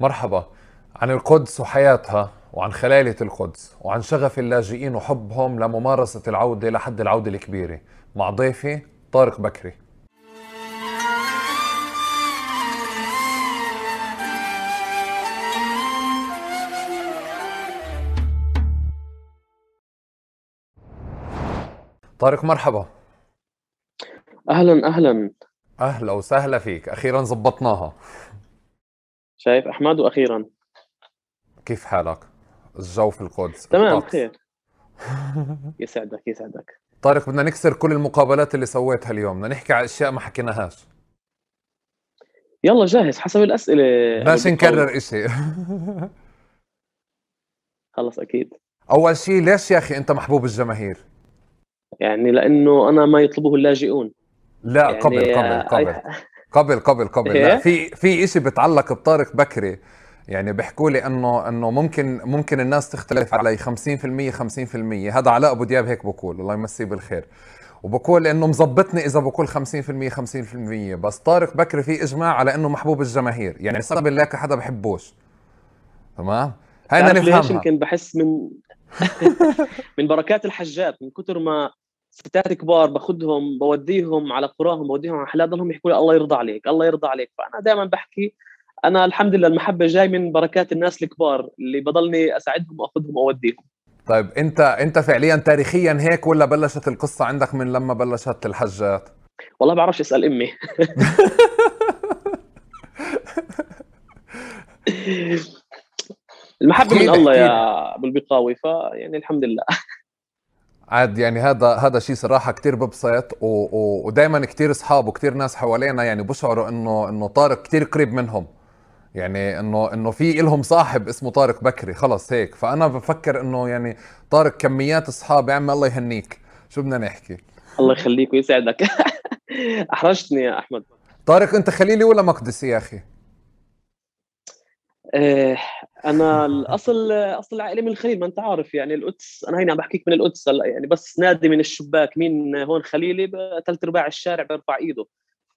مرحبا. عن القدس وحياتها وعن خلالة القدس وعن شغف اللاجئين وحبهم لممارسة العودة لحد العودة الكبيرة. مع ضيفي طارق بكري. طارق مرحبا. أهلا أهلا. أهلا وسهلا فيك. أخيرا زبطناها. شايف أحمد؟ وأخيرا. كيف حالك؟ الجو في القدس. تمام. بخير. يسعدك يسعدك. طارق بدنا نكسر كل المقابلات اللي سويتها اليوم. بدنا نحكي على أشياء ما حكيناهاش. يلا جاهز حسب الأسئلة. بدناش نكرر إشي. خلص أكيد. أول شيء ليش يا أخي أنت محبوب الجماهير؟ يعني لأنه أنا ما يطلبه اللاجئون. لا يعني قبل قبل. آه، قبل قبل قبل. قبل لا إيه؟ في في إشي بتعلق بطارق بكري. يعني بيحكوا لي إنه إنه ممكن ممكن الناس تختلف علي 50% 50% هذا علاء أبو دياب هيك بقول الله يمسيه بالخير. وبقول إنه مزبطني إذا بقول 50% 50% بس طارق بكري في إجماع على إنه محبوب الجماهير. يعني سبب الله حدا بحبوش. تمام؟ هاي بدنا ليش؟ نفهمها. يمكن بحس من من بركات الحجات من كثر ما ستات كبار باخذهم بوديهم على قراهم بوديهم على حلال ضلهم يحكوا لي الله يرضى عليك الله يرضى عليك. فأنا دائما بحكي أنا الحمد لله المحبة جاي من بركات الناس الكبار اللي بضلني أساعدهم وأخذهم وأوديهم. طيب أنت أنت فعليا تاريخيا هيك ولا بلشت القصة عندك من لما بلشت الحجات؟ والله بعرفش أسأل أمي. المحبة من الله يا أبو البقاوي فيعني الحمد لله. عاد يعني هذا هذا شيء صراحة كتير ببسط. ودائما كتير اصحاب وكتير ناس حوالينا يعني بشعروا انه إنه طارق كتير قريب منهم. يعني انه إنه في لهم صاحب اسمه طارق بكري. خلص هيك. فأنا بفكر إنه يعني طارق كميات اصحاب يا عمي الله يهنيك. شو بدنا نحكي؟ الله يخليك ويسعدك. أحرجتني يا أحمد. طارق أنت خليلي ولا مقدسي يا أخي؟ آه، أنا الأصل أصل العائلة من الخليل ما أنت عارف يعني القدس أنا هيني عم بحكيك من القدس هلأ يعني بس نادي من الشباك مين هون خليلي؟ ثلاث ارباع الشارع بيرفع إيده.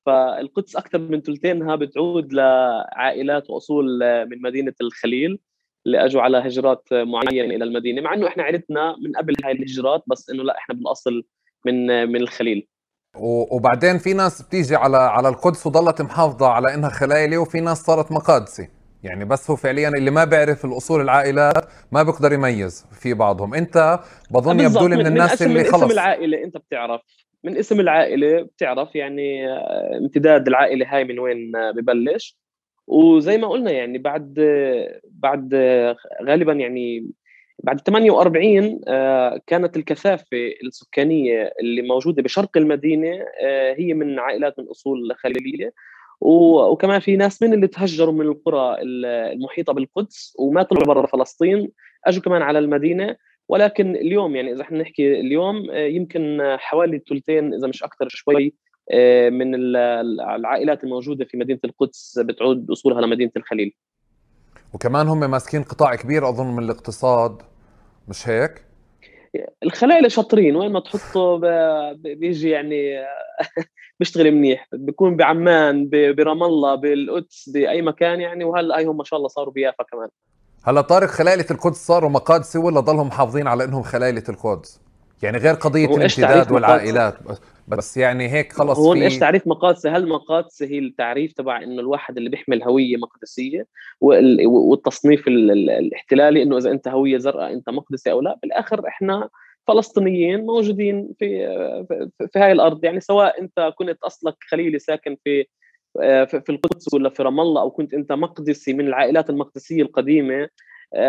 فالقدس أكثر من ثلثينها بتعود لعائلات وأصول من مدينة الخليل اللي أجوا على هجرات معينة إلى المدينة مع إنه إحنا عائلتنا من قبل هاي الهجرات بس إنه لأ إحنا بالاصل من من الخليل. وبعدين في ناس بتيجي على على القدس وضلت محافظة على إنها خلايلي وفي ناس صارت مقادسي يعني بس هو فعليا اللي ما بيعرف الأصول العائلات ما بيقدر يميز في بعضهم. أنت بظن يبدو لي من الناس اسم اللي من خلص. اسم العائلة أنت بتعرف. من اسم العائلة بتعرف يعني آه، امتداد العائلة هاي من وين آه، ببلش. وزي ما قلنا يعني بعد بعد آه، غالبا يعني بعد 48 آه، كانت الكثافة السكانية اللي موجودة بشرق المدينة هي من عائلات من أصول خليلية. وكمان في ناس من اللي تهجروا من القرى المحيطة بالقدس وما طلعوا برا فلسطين أجوا كمان على المدينة. ولكن اليوم يعني إذا إحنا نحكي اليوم آه، يمكن حوالي ثلثين إذا مش أكثر شوي آه، من ال- العائلات الموجودة في مدينة القدس بتعود أصولها لمدينة الخليل. وكمان هم ماسكين قطاع كبير أظن من الاقتصاد مش هيك؟ الخلايله شاطرين وين ما تحطه بيجي يعني بيشتغل منيح. بيكون بعمان برام الله بالقدس بأي مكان يعني. وهلا هم ما شاء الله صاروا بيافا كمان. هلا طارق خلايلة القدس صاروا مقادسي ولا ضلهم محافظين على إنهم خلايلة القدس؟ يعني غير قضية الامتداد والعائلات. بس, يعني هيك خلص هون في إيش تعريف مقادسه؟ هل مقادسه هي التعريف تبع إنه الواحد اللي بيحمل هوية مقدسية وال- والتصنيف ال- ال- الاحتلالي إنه إذا أنت هوية زرقاء أنت مقدسي أو لا، بالآخر إحنا فلسطينيين موجودين في في, في هاي الأرض يعني سواء أنت كنت أصلك خليلي ساكن في في القدس ولا في رام الله أو كنت أنت مقدسي من العائلات المقدسية القديمة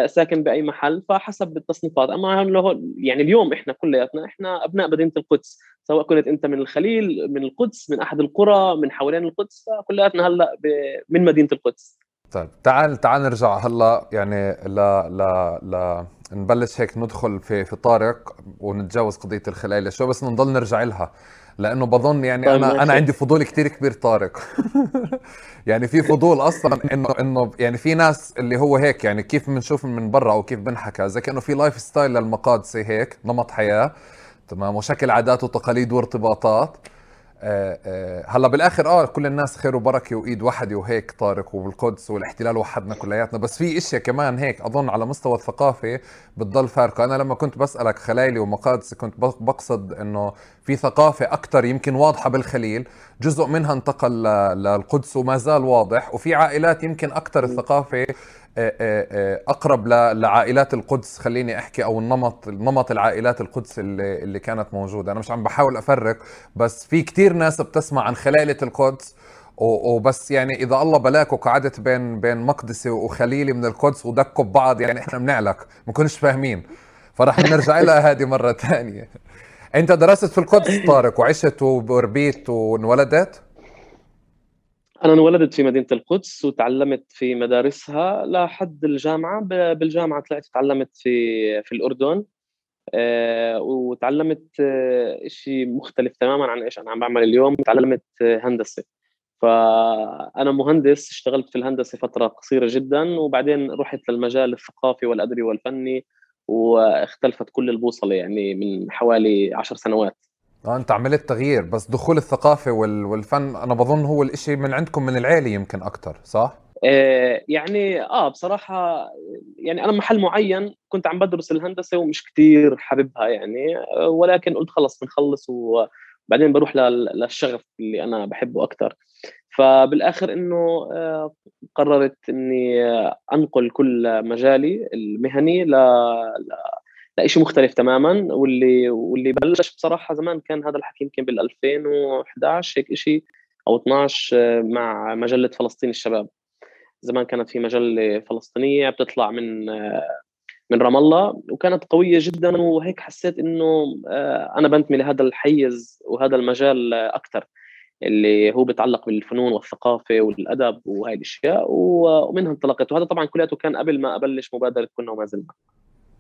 ساكن بأي محل فحسب التصنيفات. أما له- يعني اليوم إحنا كلياتنا إحنا أبناء مدينة القدس. سواء كنت أنت من الخليل من القدس من أحد القرى من حوالين القدس فكلياتنا هلأ من مدينة القدس. طيب تعال تعال نرجع هلأ يعني ل ل ل نبلش هيك ندخل في في طارق ونتجاوز قضية الخلايله شو بس نضل نرجع لها لأنه بظن يعني طيب أنا ماشي. أنا عندي فضول كتير كبير طارق يعني في فضول أصلا انه انه يعني في ناس اللي هو هيك يعني كيف بنشوف من برا أو كيف بنحكى زي كأنه في lifestyle للمقادسه هيك نمط حياة تمام وشكل عادات وتقاليد وارتباطات هلا بالآخر آه كل الناس خير وبركة وإيد وحدة وهيك طارق وبالقدس والاحتلال وحدنا كلياتنا. بس في إشياء كمان هيك أظن على مستوى الثقافة بتضل فارقة. أنا لما كنت بسألك خلايلي ومقادسي كنت بقصد إنه في ثقافة أكثر يمكن واضحة بالخليل جزء منها انتقل للقدس وما زال واضح وفي عائلات يمكن أكثر الثقافة آه، آه، آه، أقرب لعائلات القدس خليني أحكي أو النمط نمط العائلات القدس اللي, اللي كانت موجودة. أنا مش عم بحاول أفرق بس في كتير ناس بتسمع عن خلالة القدس وبس يعني إذا الله بلاك وقعدت بين بين مقدسي وخليلي من القدس ودكوا ببعض يعني إحنا بنعلك ما كناش فاهمين. فراح نرجع لها هذه مرة ثانية أنت درست في القدس طارق وعشت وربيت وانولدت أنا انولدت في مدينة القدس وتعلمت في مدارسها لحد الجامعة بالجامعة طلعت تعلمت في في الأردن آه، وتعلمت آه، شيء مختلف تماما عن إيش أنا عم بعمل اليوم تعلمت هندسة. فأنا مهندس اشتغلت في الهندسة فترة قصيرة جدا وبعدين رحت للمجال الثقافي والأدبي والفني واختلفت كل البوصلة يعني من حوالي عشر سنوات. آه انت عملت تغيير بس دخول الثقافة والفن أنا بظن هو الإشي من عندكم من العيلة يمكن أكثر صح؟ آه يعني آه بصراحة يعني أنا محل معين كنت عم بدرس الهندسة ومش كثير حاببها يعني ولكن قلت خلص بنخلص وبعدين بروح للشغف اللي أنا بحبه أكثر فبالآخر إنه آه قررت إني أنقل كل مجالي المهني ل لشيء مختلف تماما. واللي واللي بلش بصراحة زمان كان هذا الحكي يمكن بال 2011 هيك شيء أو 12 آه، مع مجلة فلسطين الشباب. زمان كانت في مجلة فلسطينية بتطلع من من رام الله وكانت قوية جدا وهيك حسيت إنه آه، أنا بنتمي لهذا الحيز وهذا المجال أكثر اللي هو بيتعلق بالفنون والثقافة والأدب وهي الأشياء ومنها انطلقت. وهذا طبعا كلياته كان قبل ما أبلش مبادرة كنا وما زلنا.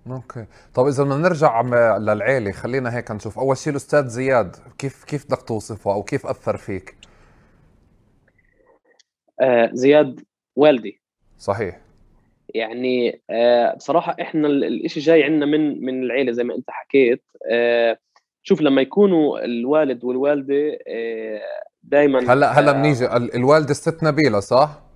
أوكي. طب إذا بدنا نرجع للعيلة خلينا هيك نشوف. أول شيء الأستاذ زياد كيف كيف بدك توصفه أو كيف أثر فيك؟ آه زياد والدي. صحيح. يعني آه بصراحة إحنا الشيء جاي عندنا من من العيلة زي ما أنت حكيت. آه شوف لما يكونوا الوالد والوالدة آه دائما هلا هلأ بنيجي الوالدة الست نبيلة صح؟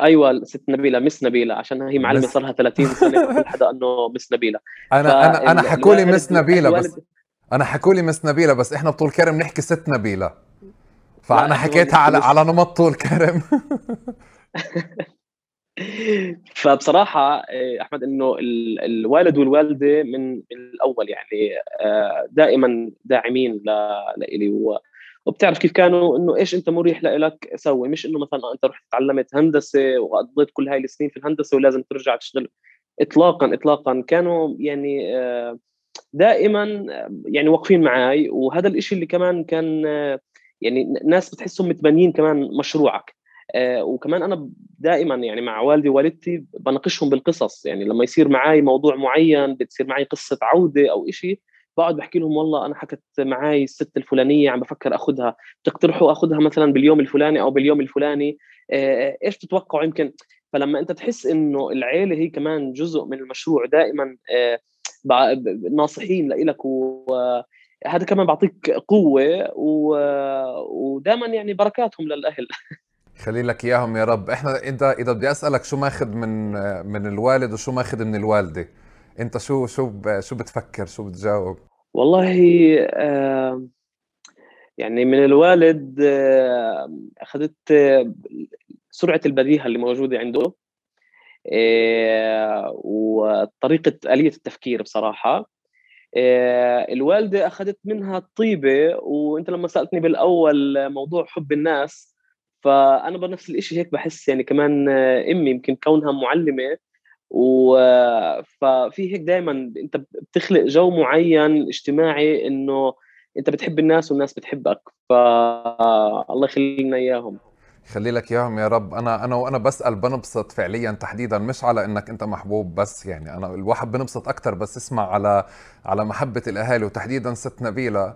أيوه ست نبيلة مس نبيلة عشان هي معلمة صار لها 30 سنة كل حدا إنه مس نبيلة. أنا أنا أنا حكوا لي مس نبيلة بس أنا حكوا لي مس نبيلة بس إحنا بطول كرم نحكي ست نبيلة. فأنا حكيتها على على نمط طول كرم. فبصراحة إيه، أحمد إنه الوالد والوالدة من الأول يعني آه، دائما داعمين لإلي وبتعرف كيف كانوا إنه إيش أنت مريح لك سوي. مش إنه مثلا أنت رحت تعلمت هندسة وقضيت كل هاي السنين في الهندسة ولازم ترجع تشتغل. اطلاقا اطلاقا كانوا يعني آه، دائما يعني واقفين معي وهذا الإشي اللي كمان كان آه، يعني ناس بتحسهم متبنيين كمان مشروعك. آه، وكمان أنا دائما يعني مع والدي ووالدتي بناقشهم بالقصص. يعني لما يصير معي موضوع معين بتصير معي قصة عودة أو شيء بقعد بحكي لهم والله أنا حكت معي الست الفلانية عم بفكر اخذها تقترحوا اخذها مثلا باليوم الفلاني أو باليوم الفلاني؟ آه، إيش بتتوقعوا يمكن فلما أنت تحس إنه العيلة هي كمان جزء من المشروع دائما آه، ناصحين لك وهذا كمان بعطيك قوة ودائما يعني بركاتهم للأهل. خلي لك إياهم يا رب. إحنا انت إذا بدي أسألك شو ماخذ من من الوالد وشو ماخذ من الوالدة؟ انت شو شو شو بتفكر؟ شو بتجاوب؟ والله آه يعني من الوالد آه أخذت سرعة البديهه اللي موجودة عنده آه وطريقة آلية التفكير بصراحة. آه الوالدة أخذت منها الطيبه وأنت لما سألتني بالأول موضوع حب الناس فأنا بنفس الشيء هيك بحس يعني كمان آه، أمي يمكن كونها معلمة و ففي هيك دائما أنت بتخلق جو معين اجتماعي إنه أنت بتحب الناس والناس بتحبك فالله يخلي لنا إياهم. خلي لك إياهم يا رب. أنا أنا وأنا بسأل بنبسط فعليا تحديدا مش على إنك أنت محبوب بس يعني أنا الواحد بنبسط أكثر بس اسمع على على محبة الأهالي. وتحديدا ست نبيلة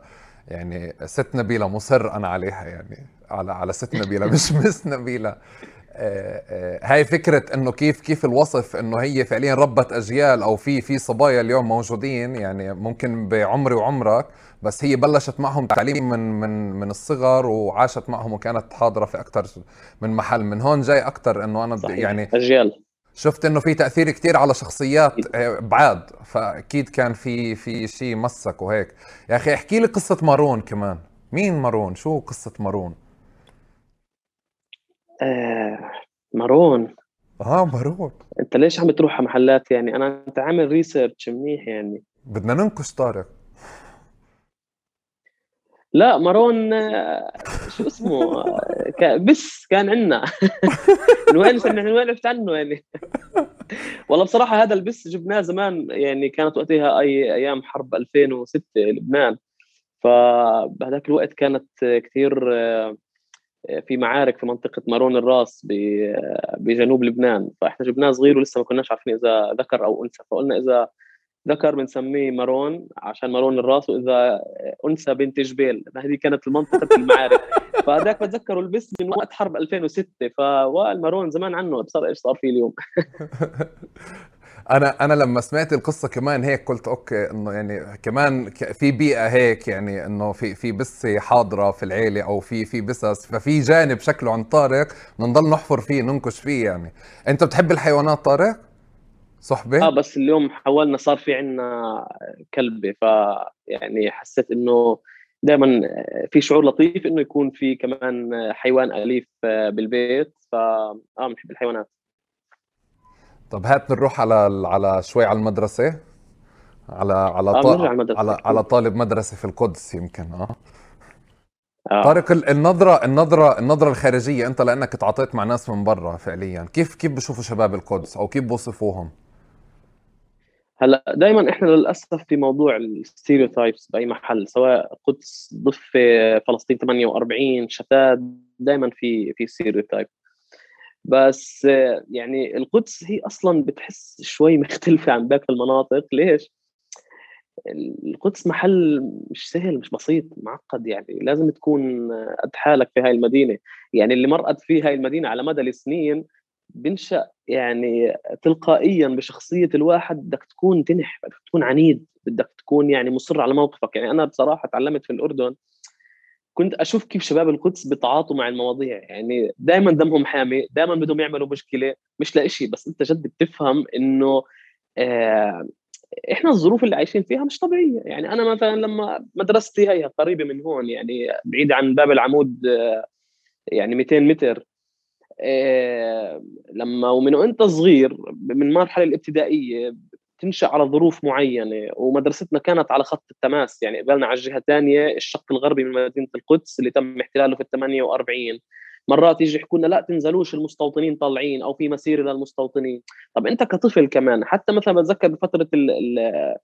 يعني ست نبيلة مصر أنا عليها يعني على على ست نبيلة مش مس نبيلة. هاي فكرة إنه كيف كيف الوصف إنه هي فعليا ربت أجيال أو في في صبايا اليوم موجودين يعني ممكن بعمري وعمرك بس هي بلشت معهم تعليم من من من الصغر وعاشت معهم وكانت حاضرة في أكثر من محل. من هون جاي أكثر إنه أنا صحيح. يعني أجيال. شفت إنه في تأثير كتير على شخصيات آه، بعاد فأكيد كان في في شيء مسك وهيك. يا أخي احكي لي قصة مارون كمان. مين مارون؟ شو قصة مارون؟ آه مارون. آه مارون. أنت ليش عم تروح على محلات؟ يعني أنا انت عامل research منيح يعني. بدنا ننكش طارق. لا مارون آه، شو اسمه؟ آه، بس كان عندنا. من وين من وين عرفت عنه يعني؟ والله بصراحة هذا البس جبناه زمان يعني كانت وقتها اي أيام حرب 2006 لبنان. فبهذاك الوقت كانت كثير في معارك في منطقة مارون الراس بجنوب لبنان. فإحنا جبناه صغير ولسه ما كناش عارفين إذا ذكر أو أنثى. فقلنا إذا ذكر بنسميه مارون عشان مارون الراس وإذا أنثى بنت جبيل هذه كانت المنطقة المعارك. فهذاك بتذكره البس من وقت حرب 2006 فوائل مارون زمان عنه صار إيش صار فيه اليوم؟ أنا أنا لما سمعت القصة كمان هيك قلت أوكي إنه يعني كمان في بيئة هيك يعني إنه في في بسة حاضرة في العيلة أو في في بسس ففي جانب شكله عن طارق بنضل نحفر فيه ننكش فيه يعني. أنت بتحب الحيوانات طارق؟ صحبة؟ آه بس اليوم حولنا صار في عندنا كلبة ف يعني حسيت إنه دائما في شعور لطيف إنه يكون في كمان حيوان أليف بالبيت ف آه بنحب الحيوانات. طب هات نروح على على شوي على المدرسة. على على آه طالب على, على على طالب مدرسة في القدس يمكن آه. آه. طارق النظرة النظرة النظرة الخارجية أنت لأنك تعاطيت مع ناس من برا فعليا. كيف كيف بشوفوا شباب القدس أو كيف بوصفوهم؟ هلا دائما إحنا للأسف في موضوع ال stereotypes بأي محل سواء قدس ضفة فلسطين 48 شتات دائما في في stereotype بس يعني القدس هي أصلا بتحس شوي مختلفة عن باقي المناطق. ليش؟ القدس محل مش سهل مش بسيط معقد يعني. لازم تكون قد حالك في هاي المدينة. يعني اللي مرقت في هاي المدينة على مدى السنين بنشأ يعني تلقائيا بشخصية الواحد بدك تكون تنح بدك تكون عنيد بدك تكون يعني مصر على موقفك. يعني أنا بصراحة تعلمت في الأردن كنت أشوف كيف شباب القدس بيتعاطوا مع المواضيع. يعني دائما دمهم حامي دائما بدهم يعملوا مشكلة مش لإشي. بس أنت جد بتفهم إنه آه إحنا الظروف اللي عايشين فيها مش طبيعية. يعني أنا مثلا لما مدرستي هي قريبة من هون يعني بعيدة عن باب العمود آه يعني 200 متر آه لما ومن وأنت صغير من المرحلة الابتدائية تنشأ على ظروف معينة ومدرستنا كانت على خط التماس يعني قبلنا على الجهة الثانية الشق الغربي من مدينة القدس اللي تم احتلاله في ال 48 مرات يجي يحكوا لنا لا تنزلوش المستوطنين طالعين أو في مسيره للمستوطنين طب أنت كطفل كمان حتى مثلا بتذكر بفترة ال ال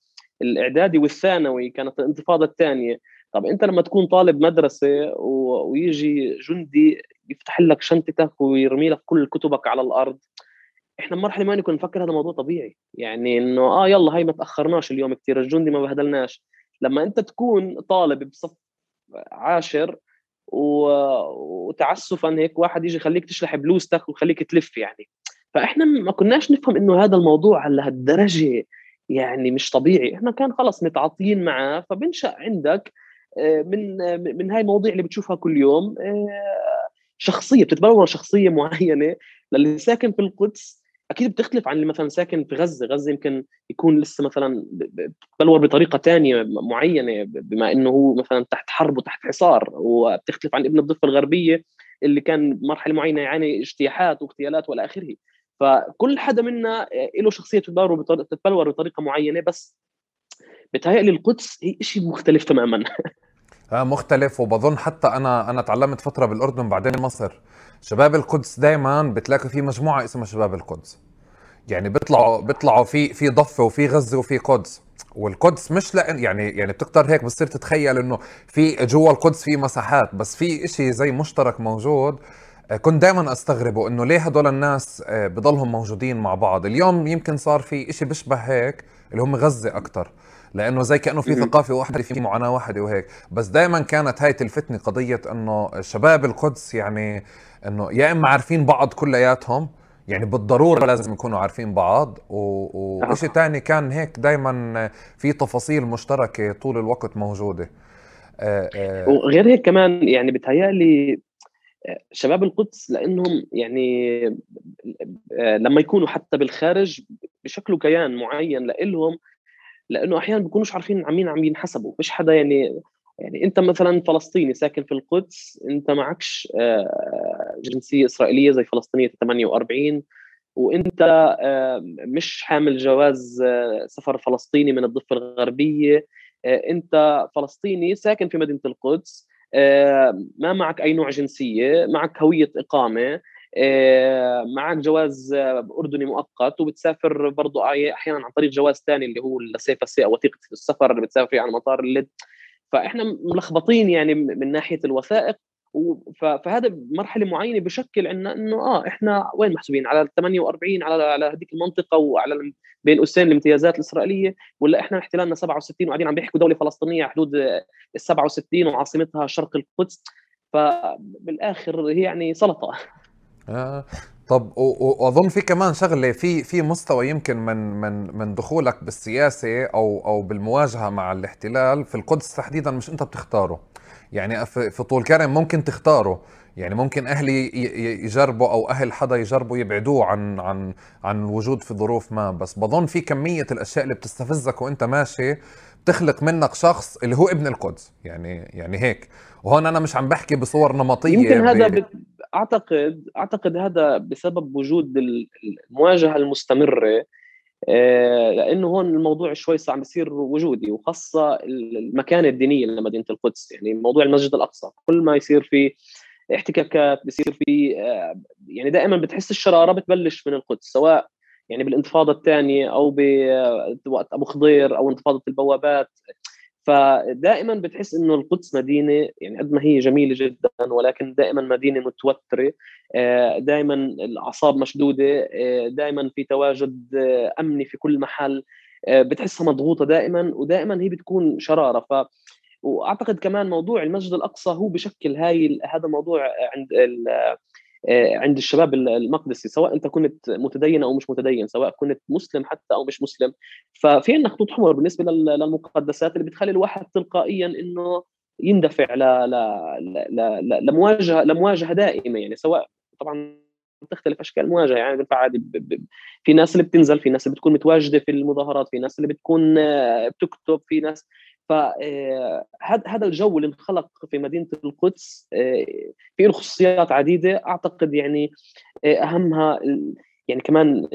الإعدادي والثانوي كانت الانتفاضة الثانية. طب أنت لما تكون طالب مدرسة ويجي جندي يفتح لك شنطتك ويرمي لك كل كتبك على الأرض إحنا بمرحله ما كنا نفكر هذا موضوع طبيعي. يعني إنه آه يلا هاي ما تأخرناش اليوم كثير الجندي ما بهدلناش. لما أنت تكون طالب بصف عاشر و... وتعسفا هيك واحد يجي يخليك تشلح بلوزتك ويخليك تلف يعني. فإحنا ما كناش نفهم إنه هذا الموضوع على هالدرجة يعني مش طبيعي. إحنا كان خلص متعاطيين معاه فبنشأ عندك آه، من من هاي المواضيع اللي بتشوفها كل يوم آه، شخصية بتتبلور شخصية معينة. للي ساكن في القدس أكيد بتختلف عن اللي مثلا ساكن في غزة. غزة يمكن يكون لسه مثلا بلور بطريقة ثانية معينة بما إنه هو مثلا تحت حرب وتحت حصار. وبتختلف عن ابن الضفة الغربية اللي كان بمرحله معينة يعاني اجتياحات واغتيالات وإلى آخره. فكل حدا منا له شخصية تتبلور بطريقة معينة بس بتهيألي القدس هي شيء مختلف تماما. آه مختلف. وبظن حتى أنا أنا تعلمت فترة بالأردن بعدين مصر. شباب القدس دائما بتلاقي في مجموعة اسمها شباب القدس. يعني بيطلعوا بيطلعوا في في ضفة وفي غزة وفي قدس. والقدس مش لأن يعني يعني بتقدر هيك بتصير تتخيل إنه في جوا القدس في مساحات بس في إشي زي مشترك موجود آه، كنت دائما أستغربه إنه ليه هدول الناس آه، بضلهم موجودين مع بعض. اليوم يمكن صار في إشي بيشبه هيك اللي هم غزة أكثر لأنه زي كأنه في ثقافة واحدة في معاناة واحدة وهيك. بس دائما كانت هاي تلفتني قضية إنه شباب القدس يعني إنه يا إما عارفين بعض كلياتهم يعني بالضرورة لازم يكونوا عارفين بعض وشيء ثاني كان هيك دائما في تفاصيل مشتركة طول الوقت موجودة آه، آه. وغير هيك كمان يعني بتهيألي آه، شباب القدس لأنهم يعني لما يكونوا حتى بالخارج بشكلوا كيان معين لإلهم لأنه أحيانا بيكونوش عارفين عن مين عم ينحسبوا فيش حدا يعني يعني أنت مثلا فلسطيني ساكن في القدس أنت معكش جنسية إسرائيلية زي فلسطينية 48 وأنت مش حامل جواز سفر فلسطيني من الضفة الغربية. أنت فلسطيني ساكن في مدينة القدس ما معك أي نوع جنسية معك هوية إقامة معك جواز أردني مؤقت وبتسافر برضه أحيانا عن طريق جواز ثاني اللي هو السي أو وثيقة السفر اللي بتسافر فيه على مطار اللد فإحنا ملخبطين يعني من ناحية الوثائق فهذا مرحلة معينة بشكل عندنا إنه آه إحنا وين محسوبين على ال 48 على على هذيك المنطقة وعلى بين قوسين الامتيازات الإسرائيلية ولا إحنا احتلالنا 67 وقاعدين عم بيحكوا دولة فلسطينية حدود ال 67 وعاصمتها شرق القدس فبالاخر هي يعني سلطة آه. طب وأظن في كمان شغلة في في مستوى يمكن من من من دخولك بالسياسة أو أو بالمواجهة مع الاحتلال في القدس تحديدا مش أنت بتختاره. يعني في طول كرم ممكن تختاره. يعني ممكن أهلي يجربوا أو أهل حدا يجربوا يبعدوه عن عن عن الوجود في ظروف ما. بس بظن في كمية الأشياء اللي بتستفزك وأنت ماشي بتخلق منك شخص اللي هو ابن القدس. يعني يعني هيك. وهون أنا مش عم بحكي بصور نمطية يمكن هذا ب... أعتقد أعتقد هذا بسبب وجود المواجهة المستمرة آه، لأنه هون الموضوع شوي صعب بصير وجودي وخاصة المكانة الدينية لمدينة القدس. يعني موضوع المسجد الأقصى كل ما يصير في احتكاكات بصير في آه، يعني دائما بتحس الشرارة بتبلش من القدس سواء يعني بالإنتفاضة الثانية أو بوقت أبو خضير أو انتفاضة البوابات. فدائما بتحس إنه القدس مدينة يعني قد ما هي جميلة جدا ولكن دائما مدينة متوترة. آه، دائما الأعصاب مشدودة. آه، دائما في تواجد آه، أمني في كل محل. بتحسها مضغوطة دائما ودائما هي بتكون شرارة. ف وأعتقد كمان موضوع المسجد الأقصى هو بشكل هاي هذا موضوع عند عند الشباب المقدسي سواء أنت كنت متدين أو مش متدين سواء كنت مسلم حتى أو مش مسلم. ففي عندنا خطوط حمر بالنسبة للمقدسات اللي بتخلي الواحد تلقائيا إنه يندفع ل لمواجهه لمواجهة دائمة. يعني سواء طبعا تختلف أشكال المواجهه يعني بينفع عادي في ناس اللي بتنزل في ناس اللي بتكون متواجدة في المظاهرات في ناس اللي بتكون آه، بتكتب في ناس فهذا آه، الجو اللي انخلق في مدينة القدس آه، في له خصوصيات عديدة. أعتقد يعني آه، أهمها يعني كمان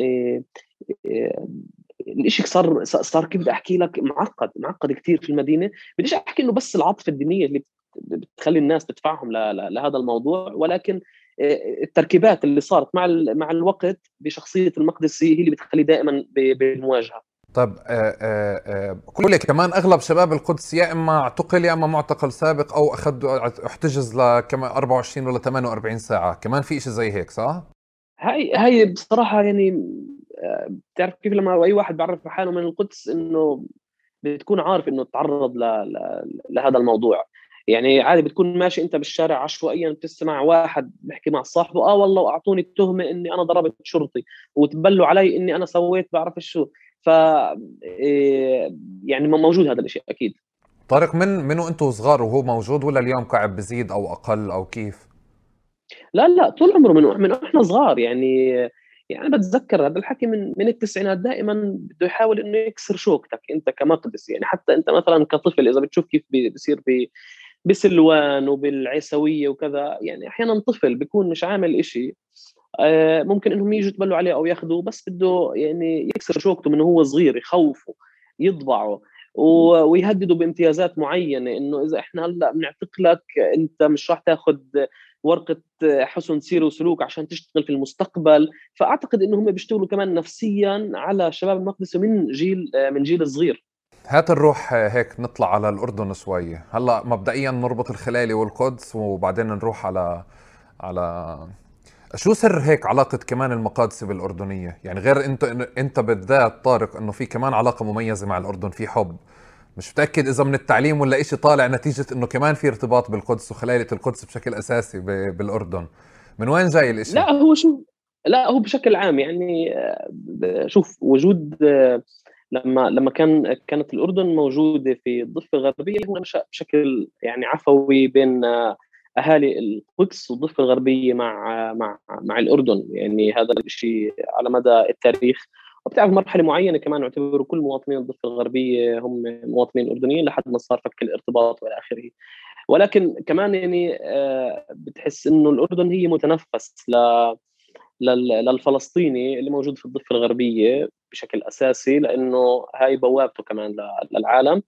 الشيء صار صار كيف بدي أحكي لك معقد معقد كثير في المدينة. بديش أحكي إنه بس العاطفة الدينية اللي بتخلي الناس تدفعهم لهذا الموضوع ولكن التركيبات اللي صارت مع مع الوقت بشخصية المقدسي هي اللي بتخليه دائما بالمواجهة. طيب آه آه آه كل كمان أغلب شباب القدس يا إما اعتقل يا إما معتقل سابق أو أخذ احتجز لكما 24 ولا 48 ساعة. كمان في شيء زي هيك صح؟ هاي هاي بصراحة يعني آه، بتعرف كيف لما أي واحد بيعرف حاله من القدس إنه بتكون عارف إنه تعرض ل... ل... لهذا الموضوع. يعني عادي بتكون ماشي أنت بالشارع عشوائيا بتسمع واحد بيحكي مع صاحبه آه والله أعطوني التهمه إني أنا ضربت شرطي وتبلوا علي إني أنا سويت بعرف شو. ف إيه، يعني موجود هذا الشيء أكيد طارق من منو أنتم صغار وهو موجود ولا اليوم قاعد بزيد أو أقل أو كيف؟ لا لا طول عمره من من إحنا صغار يعني يعني أنا بتذكر هذا الحكي من من التسعينات دائما بده يحاول إنه يكسر شوكتك أنت كمقدس يعني حتى أنت مثلا كطفل إذا بتشوف كيف بيصير بسلوان وبالعيسوية وكذا يعني أحيانا طفل بيكون مش عامل إشي ممكن إنهم يجوا يتبلوا عليه أو ياخذوه بس بده يعني يكسر شوكته من هو صغير يخوفه يطبعه ويهددوا بامتيازات معينة إنه إذا إحنا هلأ بنعتقلك أنت مش راح تاخذ ورقة حسن سير وسلوك عشان تشتغل في المستقبل فأعتقد انهم بيشتغلوا كمان نفسيا على شباب المقدسة من جيل من جيل صغير هات نروح هيك نطلع على الأردن شوي. هلأ مبدئيا نربط الخلالي والقدس وبعدين نروح على على شو سر هيك علاقة كمان المقادسة بالأردنية؟ يعني غير انت إنت بالذات طارق إنه في كمان علاقة مميزة مع الأردن في حب مش متأكد إذا من التعليم ولا إشي طالع نتيجة إنه كمان في ارتباط بالقدس وخلالة القدس بشكل أساسي بالأردن من وين جاي الإشي؟ لا هو شو لا هو بشكل عام يعني آه، شوف وجود آه، لما لما كان كانت الأردن موجودة في الضفة الغربية هو نشا بشكل يعني عفوي بين آه، أهالي القدس والضفة الغربية مع مع مع الأردن. يعني هذا الشيء على مدى التاريخ. وبتعرف مرحلة معينة كمان يعتبروا كل مواطنين الضفة الغربية هم مواطنين أردنيين لحد ما صار فك الارتباط وإلى آخره. ولكن كمان يعني بتحس إنه الأردن هي متنفس ل للفلسطيني اللي موجود في الضفة الغربية بشكل أساسي لأنه هاي بوابته كمان للعالم.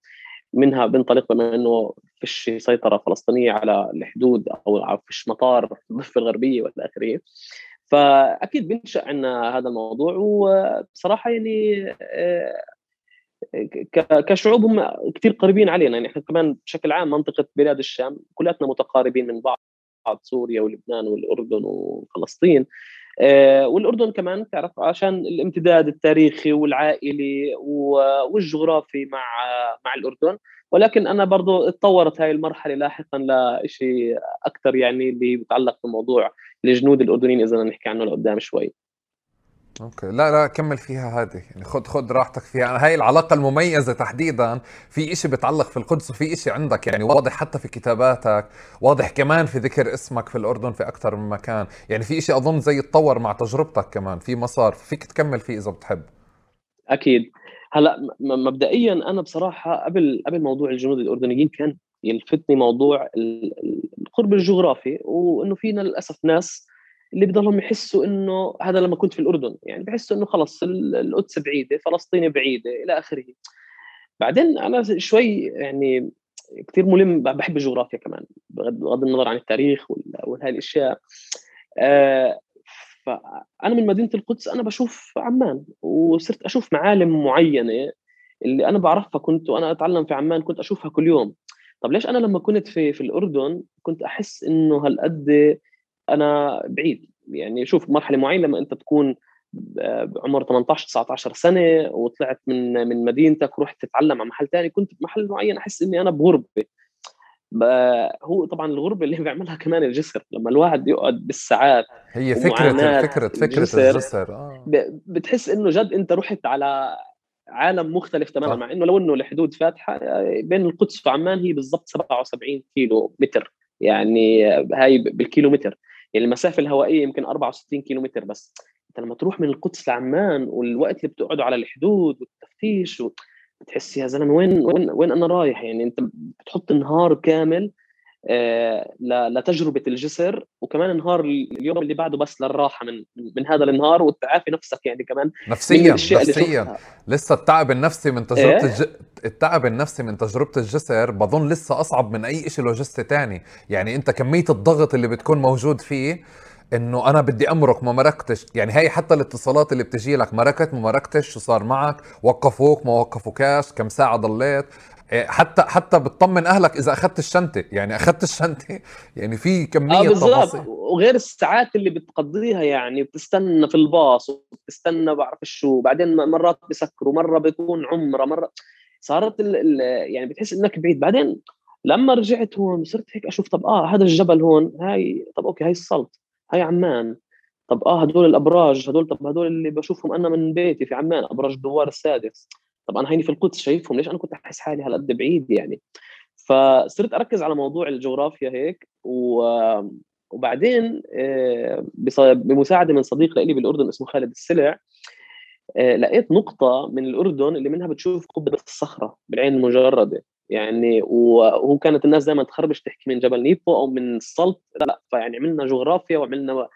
منها بنطلق بما إنه فيش سيطرة فلسطينية على الحدود أو فيش مطار الضفه الغربية والى اخره فأكيد بينشأ عندنا هذا الموضوع وبصراحة يعني آه، كشعوب هم كثير قريبين علينا. يعني إحنا كمان بشكل عام منطقة بلاد الشام كلاتنا متقاربين من بعض سوريا ولبنان والأردن وفلسطين. آه، والأردن كمان تعرف عشان الامتداد التاريخي والعائلي والجغرافي مع مع الأردن. ولكن أنا برضو اتطورت هاي المرحلة لاحقا لشيء أكثر يعني اللي بيتعلق بموضوع الجنود الأردنيين إذا نحكي عنه لقدام شوي. أوكي. لا لا كمل فيها هذه. يعني خد خد راحتك فيها. هاي العلاقة المميزة تحديدا في إشي بتعلق في القدس وفي إشي عندك. يعني واضح حتى في كتاباتك واضح كمان في ذكر اسمك في الأردن في أكثر من مكان. يعني في إشي أظن زي تطور مع تجربتك كمان. في مسار فيك تكمل فيه إذا بتحب. أكيد. هلأ مبدئيا أنا بصراحة قبل قبل موضوع الجنود الأردنيين كان يلفتني موضوع القرب الجغرافي وإنه فينا للأسف ناس اللي بضلهم يحسوا إنه هذا لما كنت في الأردن يعني بحسوا إنه خلص القدس بعيدة فلسطين بعيدة إلى آخره. بعدين أنا شوي يعني كثير ملم بحب الجغرافيا كمان بغض النظر عن التاريخ وهاي الأشياء. آه فأنا من مدينة القدس أنا بشوف عمان وصرت أشوف معالم معينة اللي أنا بعرفها كنت وأنا أتعلم في عمان كنت أشوفها كل يوم. طب ليش أنا لما كنت في في الأردن كنت أحس إنه هالقد أنا بعيد. يعني شوف مرحلة معينة لما أنت تكون بعمر 18 19 سنة وطلعت من من مدينتك ورحت تتعلم على محل ثاني كنت بمحل معين أحس إني أنا بغربة. هو طبعا الغربة اللي بيعملها كمان الجسر. لما الواحد يقعد بالساعات هي فكرة فكره فكرة الجسر, الجسر. آه. بتحس إنه جد أنت رحت على عالم مختلف تماما مع إنه لو إنه الحدود فاتحة بين القدس وعمان هي بالضبط 77 كيلو متر. يعني هاي بالكيلومتر يعني المسافة الهوائية يمكن 64 كيلو متر بس. انت لما تروح من القدس لعمان والوقت اللي بتقعدوا على الحدود والتفتيش و... بتحس يا زلمة وين وين وين أنا رايح؟ يعني أنت بتحط نهار كامل لتجربه الجسر وكمان نهار اليوم اللي بعده بس للراحة من من هذا النهار وتعافي نفسك يعني كمان نفسيا نفسيا. لسه التعب النفسي من تجربة إيه؟ الج... التعب النفسي من تجربة الجسر بظن لسه أصعب من أي شيء لوجستي تاني. يعني أنت كمية الضغط اللي بتكون موجود فيه إنه أنا بدي أمرك ما مركتش يعني هي حتى الاتصالات اللي بتجي لك مركت ما مركتش شو صار معك؟ وقفوك ما وقفوكاش كم ساعة ضليت؟ حتى حتى بتطمن أهلك إذا اخذت الشنطة. يعني اخذت الشنطة يعني في كمية آه تفاصيل وغير الساعات اللي بتقضيها يعني بتستنى في الباص وبتستنى بعرف شو. بعدين مرات بسكروا مره بيكون عمرة مرة صارت ال ال يعني بتحس إنك بعيد. بعدين لما رجعت هون صرت هيك أشوف طب آه هذا الجبل هون هاي طب okay هاي السلط هاي عمان. طب آه هدول الأبراج هدول طب هدول اللي بشوفهم أنا من بيتي في عمان أبراج دوار السادس. طب أنا هيني في القدس شايفهم ليش أنا كنت أحس حالي هالقد بعيد يعني؟ فصرت أركز على موضوع الجغرافيا هيك و... وبعدين آه، بمساعدة من صديق لي بالأردن اسمه خالد السلع آه، لقيت نقطة من الأردن اللي منها بتشوف قبة الصخرة بالعين المجردة يعني وهو كانت الناس دائما تخربش تحكي من جبل نيبو أو من السلط لا فيعني عملنا جغرافيا وعملنا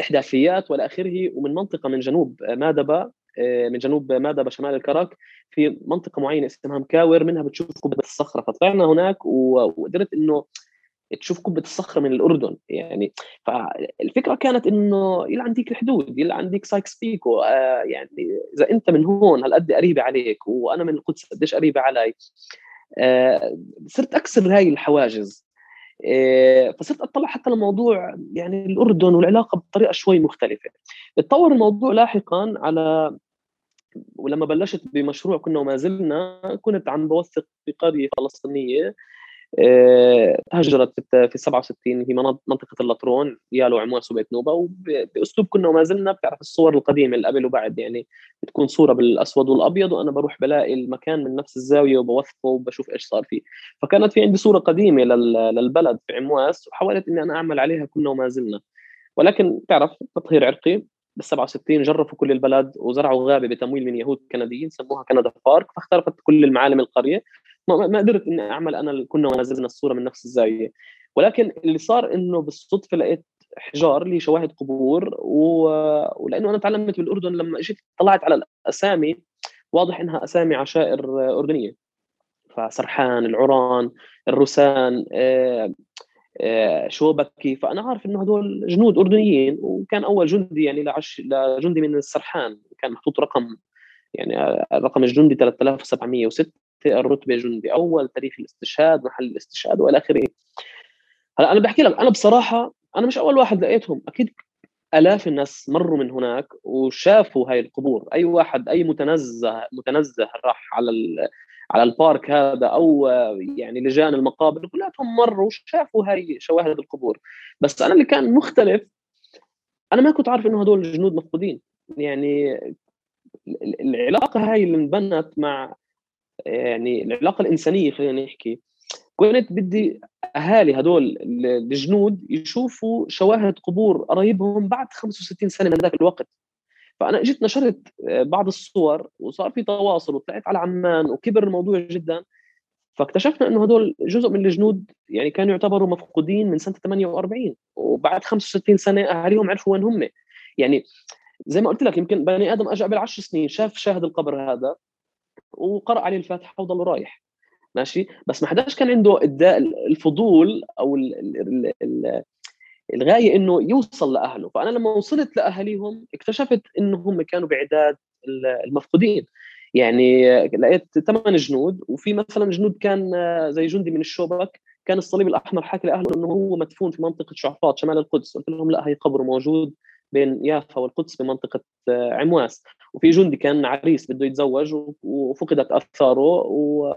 إحداثيات والى آخره ومن منطقة من جنوب آه، من جنوب مادبه شمال الكرك في منطقة معينة اسمها مكاور منها بتشوف قبة الصخرة. فطلعنا هناك وقدرت إنه تشوف قبة الصخرة من الأردن. يعني فالفكرة كانت إنه يلا عندك الحدود يلا عندك سايكس بيكو آه يعني إذا أنت من هون هالقد قريبة عليك وأنا من القدس قديش قريبة علي. آه صرت أكسر هاي الحواجز. آه فصرت أطلع حتى لموضوع يعني الأردن والعلاقة بطريقة شوي مختلفة. تطور الموضوع لاحقا على ولما بلشت بمشروع كنا وما زلنا كنت عم بوثق في قريه فلسطينيه آه، هجرت في 67 هي منطقة اللطرون يالو عمواس وبيت نوبة. وباسلوب كنا وما زلنا بتعرف الصور القديمة اللي قبل وبعد يعني بتكون صورة بالأسود والأبيض وأنا بروح بلاقي المكان من نفس الزاوية وبوثقه وبشوف إيش صار فيه. فكانت في عندي صورة قديمة للبلد في عمواس وحاولت إني أنا أعمل عليها كنا وما زلنا. ولكن تعرف تطهير عرقي بال 67 جرفوا كل البلد وزرعوا غابة بتمويل من يهود كنديين سموها كندا بارك فاخترقت كل المعالم القرية. ما, قدرت إني أعمل أنا كنا ونزلنا الصورة من نفس الزاوية. ولكن اللي صار إنه بالصدفة لقيت حجار لي شواهد قبور و... ولأنه أنا تعلمت بالأردن لما اجيت طلعت على الأسامي واضح إنها أسامي عشائر أردنية. فسرحان العران الروسان آه، آه، شوبكي. فأنا عارف إنه هدول جنود أردنيين وكان أول جندي يعني لعش لجندي من السرحان. كان محطوط رقم يعني رقم الجندي 3706 الرتبة جندي. أول تاريخ الاستشهاد محل الاستشهاد وإلى آخره. هلأ أنا بحكي لك أنا بصراحة أنا مش أول واحد لقيتهم. أكيد آلاف الناس مروا من هناك وشافوا هاي القبور. أي واحد أي متنزه متنزه راح على على البارك هذا أو يعني لجان المقابر كلهم مروا وشافوا هاي شواهد القبور. بس أنا اللي كان مختلف أنا ما كنت عارف إنه هدول جنود مفقودين. يعني العلاقة هاي اللي انبنت مع يعني العلاقة الإنسانية خلينا نحكي. كنت بدي أهالي هدول الجنود يشوفوا شواهد قبور قرايبهم بعد 65 سنة من ذاك الوقت. فأنا إجيت نشرت آه، بعض الصور وصار في تواصل وطلعت على عمان وكبر الموضوع جدا. فاكتشفنا إنه هدول جزء من الجنود يعني كانوا يعتبروا مفقودين من سنة 48 وبعد 65 سنة أهاليهم عرفوا وين هم. يعني زي ما قلت لك يمكن بني آدم اجى قبل 10 سنين شاف شاهد القبر هذا. وقرأ عليه الفاتحة وضل رايح. ماشي؟ بس ما حداش كان عنده الفضول أو الغاية إنه يوصل لأهله. فأنا لما وصلت لأهاليهم اكتشفت انه هم كانوا بعداد المفقودين. يعني لقيت ثمان جنود وفي مثلا جنود كان زي جندي من الشوبك كان الصليب الأحمر حكى لأهله إنه هو مدفون في منطقة شعفاط شمال القدس. قلت لهم لا هي قبره موجود بين يافا والقدس بمنطقة عمواس. وفي جندي كان عريس بده يتزوج وفقدت آثاره و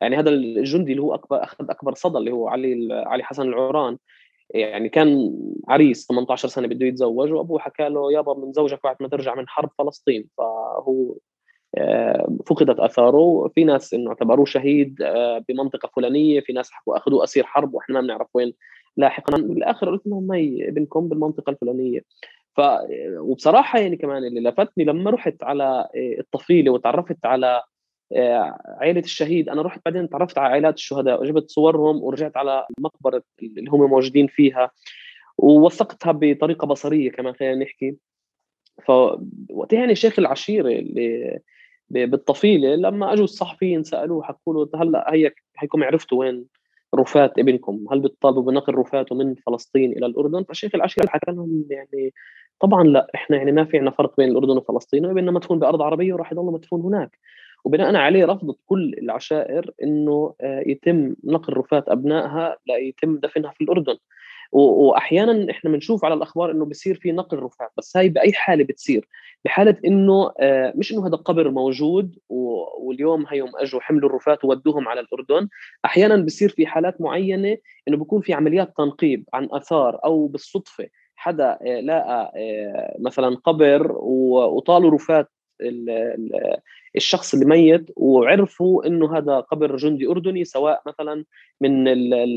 يعني هذا الجندي اللي هو اكبر أخذ أكبر صدى اللي هو علي علي حسن العوران يعني كان عريس 18 سنة بده يتزوج وأبوه حكى له يابا من زوجك بعد ما ترجع من حرب فلسطين. فهو آه، فقدت آثاره. في ناس إنه اعتبروه شهيد آه، بمنطقة فلانية. في ناس حكوا أخذوه أسير حرب وإحنا ما بنعرف وين لاحقا. بالاخر قلت لهم هي ابنكم بالمنطقة الفلانية. ف وبصراحة يعني كمان اللي لفتني لما رحت على آه، الطفيلة وتعرفت على آه، عائلة الشهيد أنا رحت بعدين تعرفت على عائلات الشهداء وجبت صورهم ورجعت على مقبرة اللي هم موجودين فيها ووثقتها بطريقة بصرية كمان خلينا نحكي. فوقتها يعني شيخ العشيرة اللي بالطفيلة لما أجوا الصحفيين سألوه حكوا له هلأ هيك هيكم عرفتوا وين رفات ابنكم؟ هل بتطالبوا بنقل رفاته من فلسطين إلى الأردن؟ فالشيخ العشيرة حكى لهم يعني طبعا لا إحنا يعني ما في عندنا فرق بين الأردن وفلسطين وابننا مدفون بأرض عربية وراح يضل مدفون هناك. وبناء عليه رفضت كل العشائر إنه آه، يتم نقل رفات أبنائها لا يتم دفنها في الأردن. واحيانا إحنا بنشوف على الأخبار إنه بصير في نقل رفات بس هاي بأي حالة بتصير؟ بحالة إنه آه، مش إنه هذا قبر موجود واليوم هيهم أجوا حملوا الرفات وودوهم على الأردن. أحيانا بصير في حالات معينة إنه بيكون في عمليات تنقيب عن آثار أو بالصدفة. حدا آه، لقى مثلا قبر وطالوا رفات الشخص اللي ميت وعرفوا إنه هذا قبر جندي أردني سواء مثلا من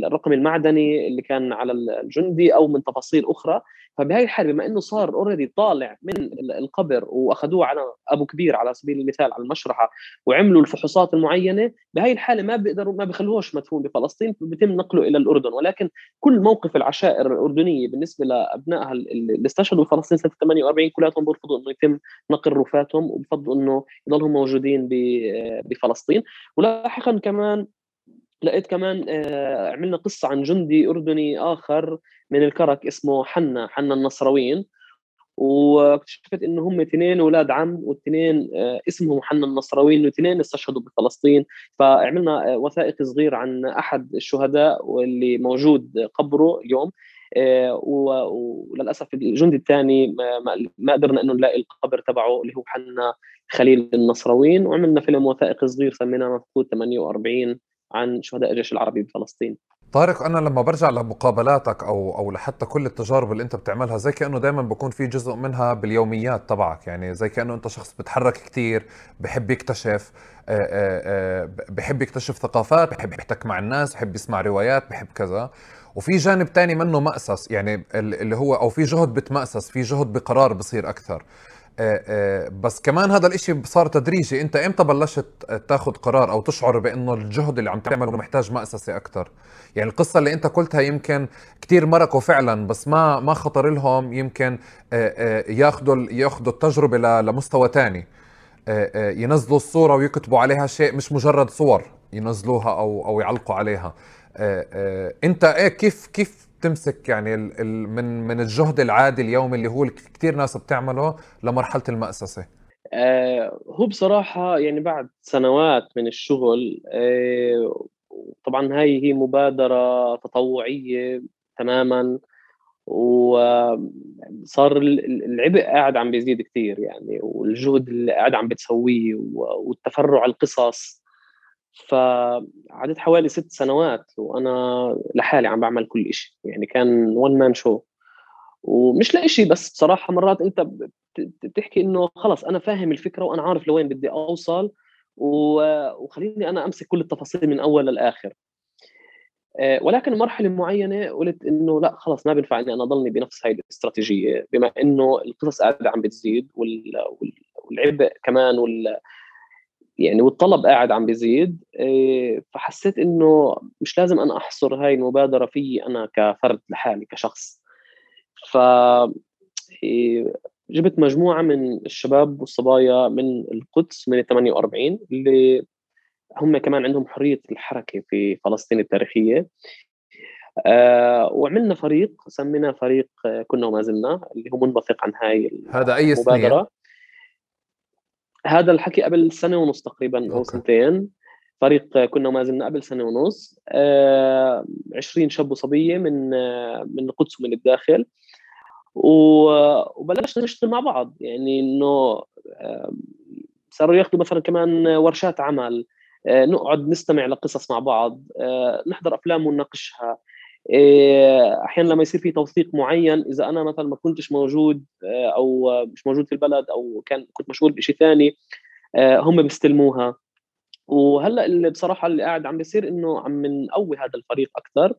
الرقم المعدني اللي كان على الجندي أو من تفاصيل أخرى. فبهي الحاله بما إنه صار اوريدي طالع من القبر وأخذوه على أبو كبير على سبيل المثال على المشرحة وعملوا الفحوصات المعينة بهي الحالة ما بيقدروا ما بيخلوهوش مدفون بفلسطين بيتم نقله إلى الأردن. ولكن كل موقف العشائر الأردنية بالنسبة لأبنائها اللي استشهدوا بفلسطين سنة 48 كلياتهم بيرفضوا إنه يتم نقل رفاتهم وبفضلوا إنه يضلهم موجودين. بفلسطين. ولاحقا كمان لقيت كمان آه، عملنا قصة عن جندي أردني آخر من الكرك اسمه حنا حنا النصراويين. واكتشفت إنه هم اثنين أولاد عم واثنين آه، اسمهم حنا النصراويين واثنين استشهدوا بفلسطين. فعملنا آه، وثائق صغير عن أحد الشهداء واللي موجود قبره اليوم. وللاسف الجندي الثاني ما قدرنا إنه نلاقي القبر تبعه اللي هو حنا خليل النصراويين. وعملنا فيلم وثائقي صغير سميناه مفقود 48 عن شهداء الجيش العربي بفلسطين. طارق أنا لما برجع لمقابلاتك أو أو لحتى كل التجارب اللي أنت بتعملها زي كأنه دائما بكون في جزء منها باليوميات تبعك. يعني زي كأنه أنت شخص بتحرك كثير بحب يكتشف آه، آه، آه، بحب يكتشف ثقافات بحب يحتك مع الناس بحب يسمع روايات بحب كذا. وفي جانب تاني منه مأسس يعني اللي هو أو في جهد بتمأسس في جهد بقرار بصير أكثر. بس كمان هذا الإشي صار تدريجي. أنت إمتى بلشت تاخذ قرار أو تشعر بأنه الجهد اللي عم تعمله محتاج مأسسة أكثر؟ يعني القصة اللي أنت قلتها يمكن كتير مرقوا فعلا بس ما ما خطر لهم يمكن ياخذوا ياخذوا التجربة لمستوى تاني. ينزلوا الصورة ويكتبوا عليها شيء مش مجرد صور ينزلوها أو أو يعلقوا عليها. انت إيه كيف كيف تمسك يعني من من الجهد العادي اليومي اللي هو كثير ناس بتعمله لمرحلة المأسسة؟ آه هو بصراحة يعني بعد سنوات من الشغل آه طبعا هاي هي مبادرة تطوعية تماما وصار العبء قاعد عم بيزيد كثير يعني والجهد اللي قاعد عم بتسويه والتفرع القصص فعدت حوالي ست سنوات وأنا لحالي عم بعمل كل شيء يعني كان ون مان شو ومش لإشي بس بصراحة مرات أنت بتحكي إنه خلص أنا فاهم الفكرة وأنا عارف لوين بدي أوصل وخليني أنا أمسك كل التفاصيل من أول للآخر. آه، ولكن مرحلة معينة قلت إنه لا خلص ما بينفع إني أنا أضلني بنفس هاي الاستراتيجية بما إنه القصص قاعدة عم بتزيد والعبء كمان يعني والطلب قاعد عم بيزيد آه، فحسيت إنه مش لازم أنا أحصر هاي المبادرة في أنا كفرد لحالي كشخص. ف آه، جبت مجموعة من الشباب والصبايا من القدس من ال 48 اللي هم كمان عندهم حرية الحركة في فلسطين التاريخية. آه وعملنا فريق سميناه فريق كنا وما زلنا اللي هو منبثق عن هاي هذا أي المبادرة. هذا الحكي قبل سنة ونص تقريبا أو سنتين. فريق كنا ما زلنا قبل سنة ونص. آه 20 شاب وصبية من آه من القدس ومن الداخل. وبلشنا نشتغل مع بعض. يعني إنه آه صاروا ياخذوا مثلا كمان ورشات عمل. آه نقعد نستمع لقصص مع بعض. آه نحضر أفلام ونناقشها. آه، أحيانا لما يصير في توثيق معين إذا أنا مثلا ما كنتش موجود آه، أو مش موجود في البلد أو كان كنت مشغول بشيء ثاني آه، هم بيستلموها. وهلأ اللي بصراحة اللي قاعد عم بيصير إنه عم نقوي هذا الفريق أكثر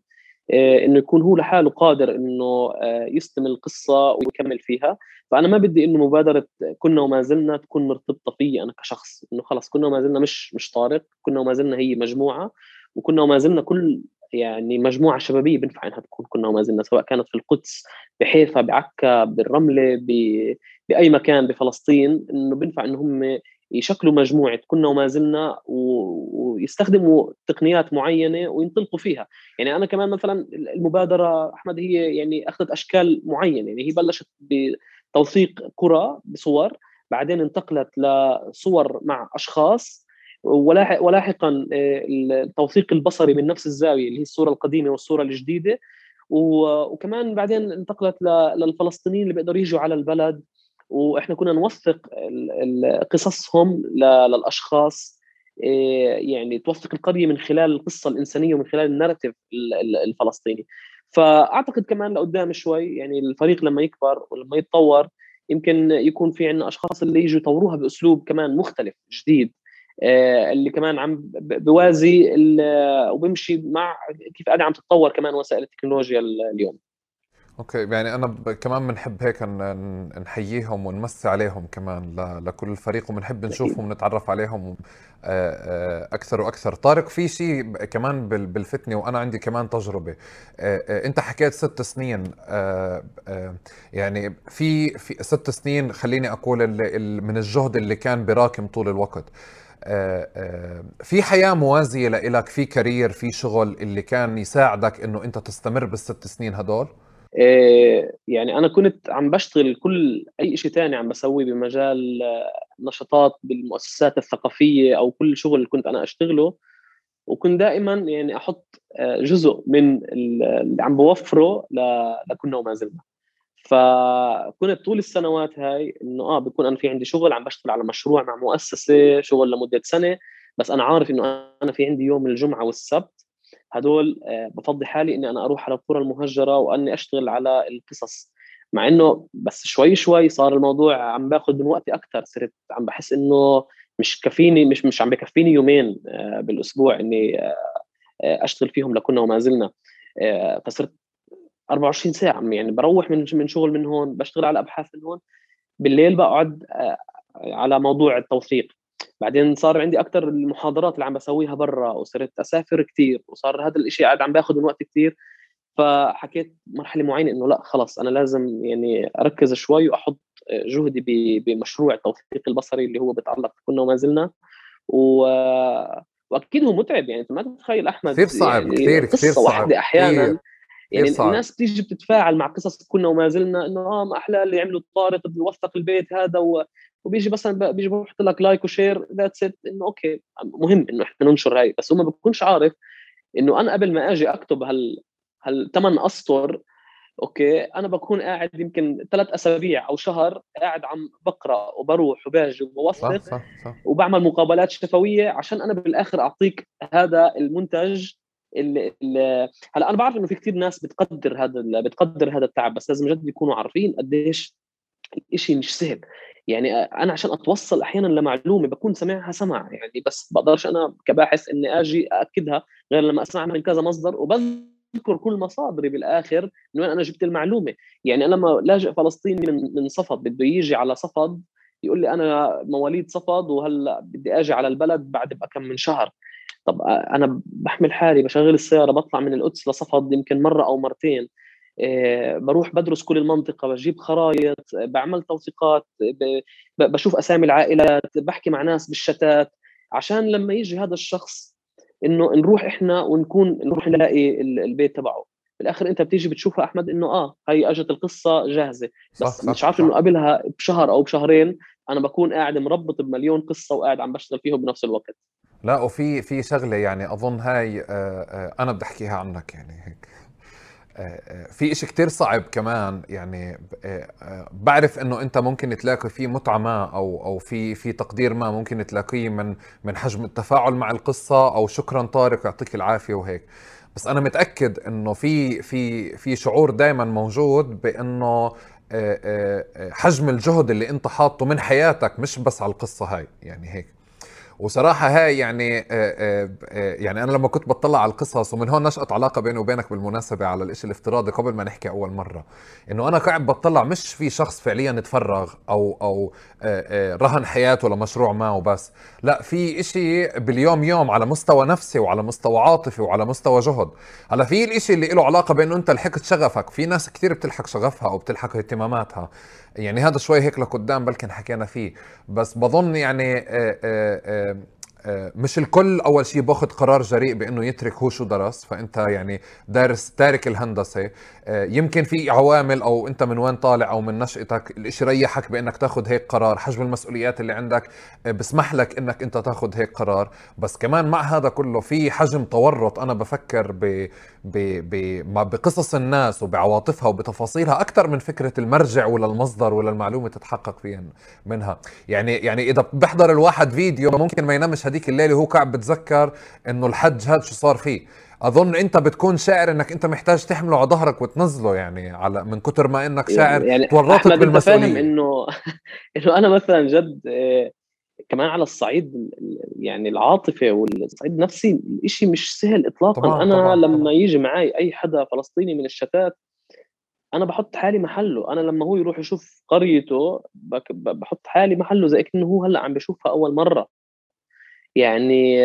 إنه يكون هو لحاله قادر إنه يستلم القصة ويكمل فيها. فأنا ما بدي إنه مبادرة كنا وما زلنا تكون مرتبطة فيي أنا كشخص. إنه خلص كنا وما زلنا مش مش طارق كنا وما زلنا هي مجموعة وكنا وما زلنا كل يعني مجموعة شبابية بنفع إنها تكون كنا وما زلنا سواء كانت في القدس بحيفا بعكا بالرملة بأي مكان بفلسطين إنه بنفع ان هم يشكلوا مجموعة كنا وما زلنا ويستخدموا تقنيات معينة وينطلقوا فيها. يعني أنا كمان مثلا المبادرة أحمد هي يعني أخذت أشكال معينة يعني هي بلشت بتوثيق قرى بصور بعدين انتقلت لصور مع أشخاص ولاحقا آه، التوثيق البصري من نفس الزاوية اللي هي الصورة القديمة والصورة الجديدة. وكمان بعدين انتقلت للفلسطينيين اللي بيقدروا يجوا على البلد. وإحنا كنا نوثق قصصهم للأشخاص. آه، يعني توثق القريه من خلال القصة الإنسانية ومن خلال النارتيف الفلسطيني. فأعتقد كمان لقدام شوي يعني الفريق لما يكبر ولما يتطور يمكن يكون في عندنا أشخاص اللي يجوا يطوروها بأسلوب كمان مختلف جديد. اللي كمان عم بوازي وبمشي مع كيف قاعدة عم تتطور كمان وسائل التكنولوجيا اليوم. أوكي يعني أنا كمان بنحب هيك نحييهم ونمسي عليهم كمان لكل الفريق وبنحب نشوفهم ونتعرف عليهم آه، آه، أكثر وأكثر. طارق في شيء كمان بالفتنة وأنا عندي كمان تجربة. أنت حكيت ست سنين يعني في في ست سنين خليني أقول من الجهد اللي كان براكم طول الوقت. آه، آه، في حياة موازية لإلك في كارير في شغل اللي كان يساعدك إنه أنت تستمر بالست سنين هدول؟ آه، يعني أنا كنت عم بشتغل كل أي شيء ثاني عم بسويه بمجال نشاطات بالمؤسسات الثقافية أو كل شغل كنت أنا أشتغله. وكنت دائما يعني أحط جزء من اللي عم بوفره لكنا وما زلنا. فكنت طول السنوات هاي إنه آه بكون أنا في عندي شغل عم بشتغل على مشروع مع مؤسسة شغل لمدة سنة بس أنا عارف إنه أنا في عندي يوم الجمعة والسبت هدول آه، بفضي حالي إني أنا أروح على القرى المهجرة وأني أشتغل على القصص. مع إنه بس شوي شوي صار الموضوع عم باخذ من وقتي أكثر صرت عم بحس إنه مش كفيني مش مش عم بكفيني يومين آه، بالأسبوع إني آه، أشتغل فيهم لكنا وما زلنا. فصرت 24 ساعة يعني بروح من من شغل من هون بشتغل على ابحاث من هون بالليل بقعد على موضوع التوثيق. بعدين صار عندي أكثر المحاضرات اللي عم بسويها برا وصرت أسافر كثير وصار هذا الشيء قاعد عم باخذ من وقت كثير فحكيت مرحلة معينة إنه لا خلص أنا لازم يعني أركز شوي وأحط جهدي بمشروع التوثيق البصري اللي هو بتعلق كنا وما زلنا. و... وأكيد هو متعب يعني أنت ما تتخيل أحمد كثير صعب يعني كثير كثير صعب واحدة أحيانا. كثير. يعني صعب. الناس بتيجي بتتفاعل مع قصص كنا وما زلنا إنه آه ما أحلى اللي عملوا الطارق اللي وثق البيت هذا و... وبيجي مثلا بيجي بحط لك like و share that's it إنه okay مهم إنه إحنا ننشر هاي بس هو ما بيكونش عارف إنه أنا قبل ما أجي أكتب هال هالثمان أسطر okay أنا بكون قاعد يمكن ثلاث أسابيع أو شهر قاعد عم بقرأ وبروح وباجي وبوثق. وبعمل مقابلات شفوية عشان أنا بالآخر أعطيك هذا المنتج اللي, اللي هلا أنا بعرف إنه في كثير ناس بتقدر هذا بتقدر هذا التعب بس لازم جد يكونوا عارفين قديش الشيء مش سهل. يعني أنا عشان أتوصل أحيانا لمعلومة بكون سامعها سمع يعني بس بقدرش أنا كباحث إني آجي أأكدها غير لما أسمعها من كذا مصدر وبذكر كل مصادري بالآخر من وين أنا جبت المعلومة. يعني أنا لما لاجئ فلسطيني من من صفد بده يجي على صفد يقول لي أنا مواليد صفد وهلأ بدي آجي على البلد بعد بقى كم من شهر. طب أنا بحمل حالي بشغل السيارة بطلع من القدس لصفد يمكن مرة أو مرتين آه، بروح بدرس كل المنطقة بجيب خرائط بعمل توثيقات بشوف أسامي العائلات بحكي مع ناس بالشتات عشان لما يجي هذا الشخص إنه نروح إحنا ونكون نروح نلاقي البيت تبعه. بالآخر أنت بتيجي بتشوفها أحمد إنه آه هي إجت القصة جاهزة. بس صح مش عارف إنه قبلها بشهر أو بشهرين أنا بكون قاعد مربط بمليون قصة وقاعد عم بشتغل فيهم بنفس الوقت. لا وفي في شغلة يعني أظن هاي آه، آه، أنا بدي أحكيها عنك يعني هيك. آه، في إشي كتير صعب كمان يعني بعرف إنه أنت ممكن تلاقي فيه متعة ما أو أو في في تقدير ما ممكن تلاقيه من من حجم التفاعل مع القصة أو شكرا طارق يعطيك العافية وهيك. بس أنا متأكد إنه في في في شعور دائما موجود بإنه حجم الجهد اللي أنت حاطه من حياتك مش بس على القصة هاي يعني هيك. وصراحة هاي يعني آه، آه، آه، يعني أنا لما كنت بطلع على القصص ومن هون نشأت علاقة بيني وبينك بالمناسبة على الإشي الافتراضي قبل ما نحكي أول مرة إنه أنا قاعد بطلع مش في شخص فعليا تفرغ أو أو رهن حياته لمشروع ما وبس لا في إشي باليوم يوم على مستوى نفسي وعلى مستوى عاطفي وعلى مستوى جهد. هلأ في الإشي اللي له علاقة بأنه أنت لحقت شغفك في ناس كثير بتلحق شغفها أو بتلحق اهتماماتها يعني هذا شوي هيك لقدام بلكن حكينا فيه بس بظن يعني آآ آآ آه، آه، مش الكل أول شيء باخذ قرار جريء بإنه يترك هو شو درس فأنت يعني دارس تارك الهندسة. آه، يمكن في عوامل أو أنت من وين طالع أو من نشأتك الإشي ريحك بإنك تاخذ هيك قرار حجم المسؤوليات اللي عندك آه، بسمح لك إنك أنت تاخذ هيك قرار. بس كمان مع هذا كله في حجم تورط أنا بفكر ب ب ب بقصص الناس وبعواطفها وبتفاصيلها أكثر من فكرة المرجع ولا المصدر ولا المعلومة تتحقق فيها منها. يعني يعني إذا بحضر الواحد فيديو ممكن ما ينامش هذيك الليلة وهو قاعد بتذكر إنه الحج هذا شو صار فيه. أظن أنت بتكون شاعر إنك أنت محتاج تحمله على ظهرك وتنزله يعني على من كتر ما إنك شاعر يعني تورطت بالمسؤولية. فاهم إنه إنه أنا مثلا جد آه، كمان على الصعيد يعني العاطفي والصعيد النفسي الشيء مش سهل اطلاقا. طبعا أنا طبعا لما طبعا. يجي معي أي حدا فلسطيني من الشتات أنا بحط حالي محله. أنا لما هو يروح يشوف قريته بحط حالي محله زي كأنه هو هلأ عم بشوفها أول مرة. يعني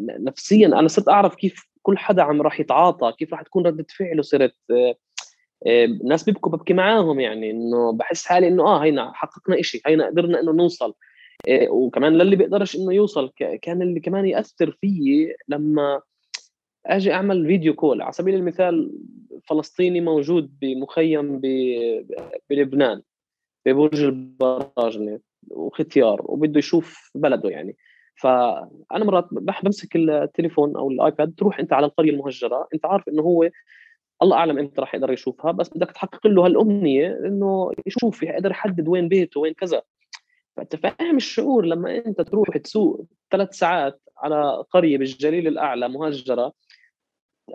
نفسيا أنا صرت أعرف كيف كل حدا عم راح يتعاطى كيف راح تكون ردة فعله صرت آه، بيبكوا ببكي معاهم يعني إنه بحس حالي إنه آه هينا حققنا إشي هينا قدرنا إنه نوصل. آه، وكمان للي بيقدرش إنه يوصل كان اللي كمان يأثر فيي لما أجي أعمل فيديو كول. على سبيل المثال فلسطيني موجود بمخيم بلبنان ببرج البراجنة وختيار وبده يشوف بلده يعني. فأنا مرات بمسك التليفون أو الآيباد تروح أنت على القرية المهجرة أنت عارف إنه هو الله أعلم إمتى راح يقدر يشوفها بس بدك تحقق له هالأمنية إنه يشوف يقدر يحدد وين بيته وين كذا. فأنت فاهم الشعور لما أنت تروح تسوق ثلاث ساعات على قرية بالجليل الأعلى مهجرة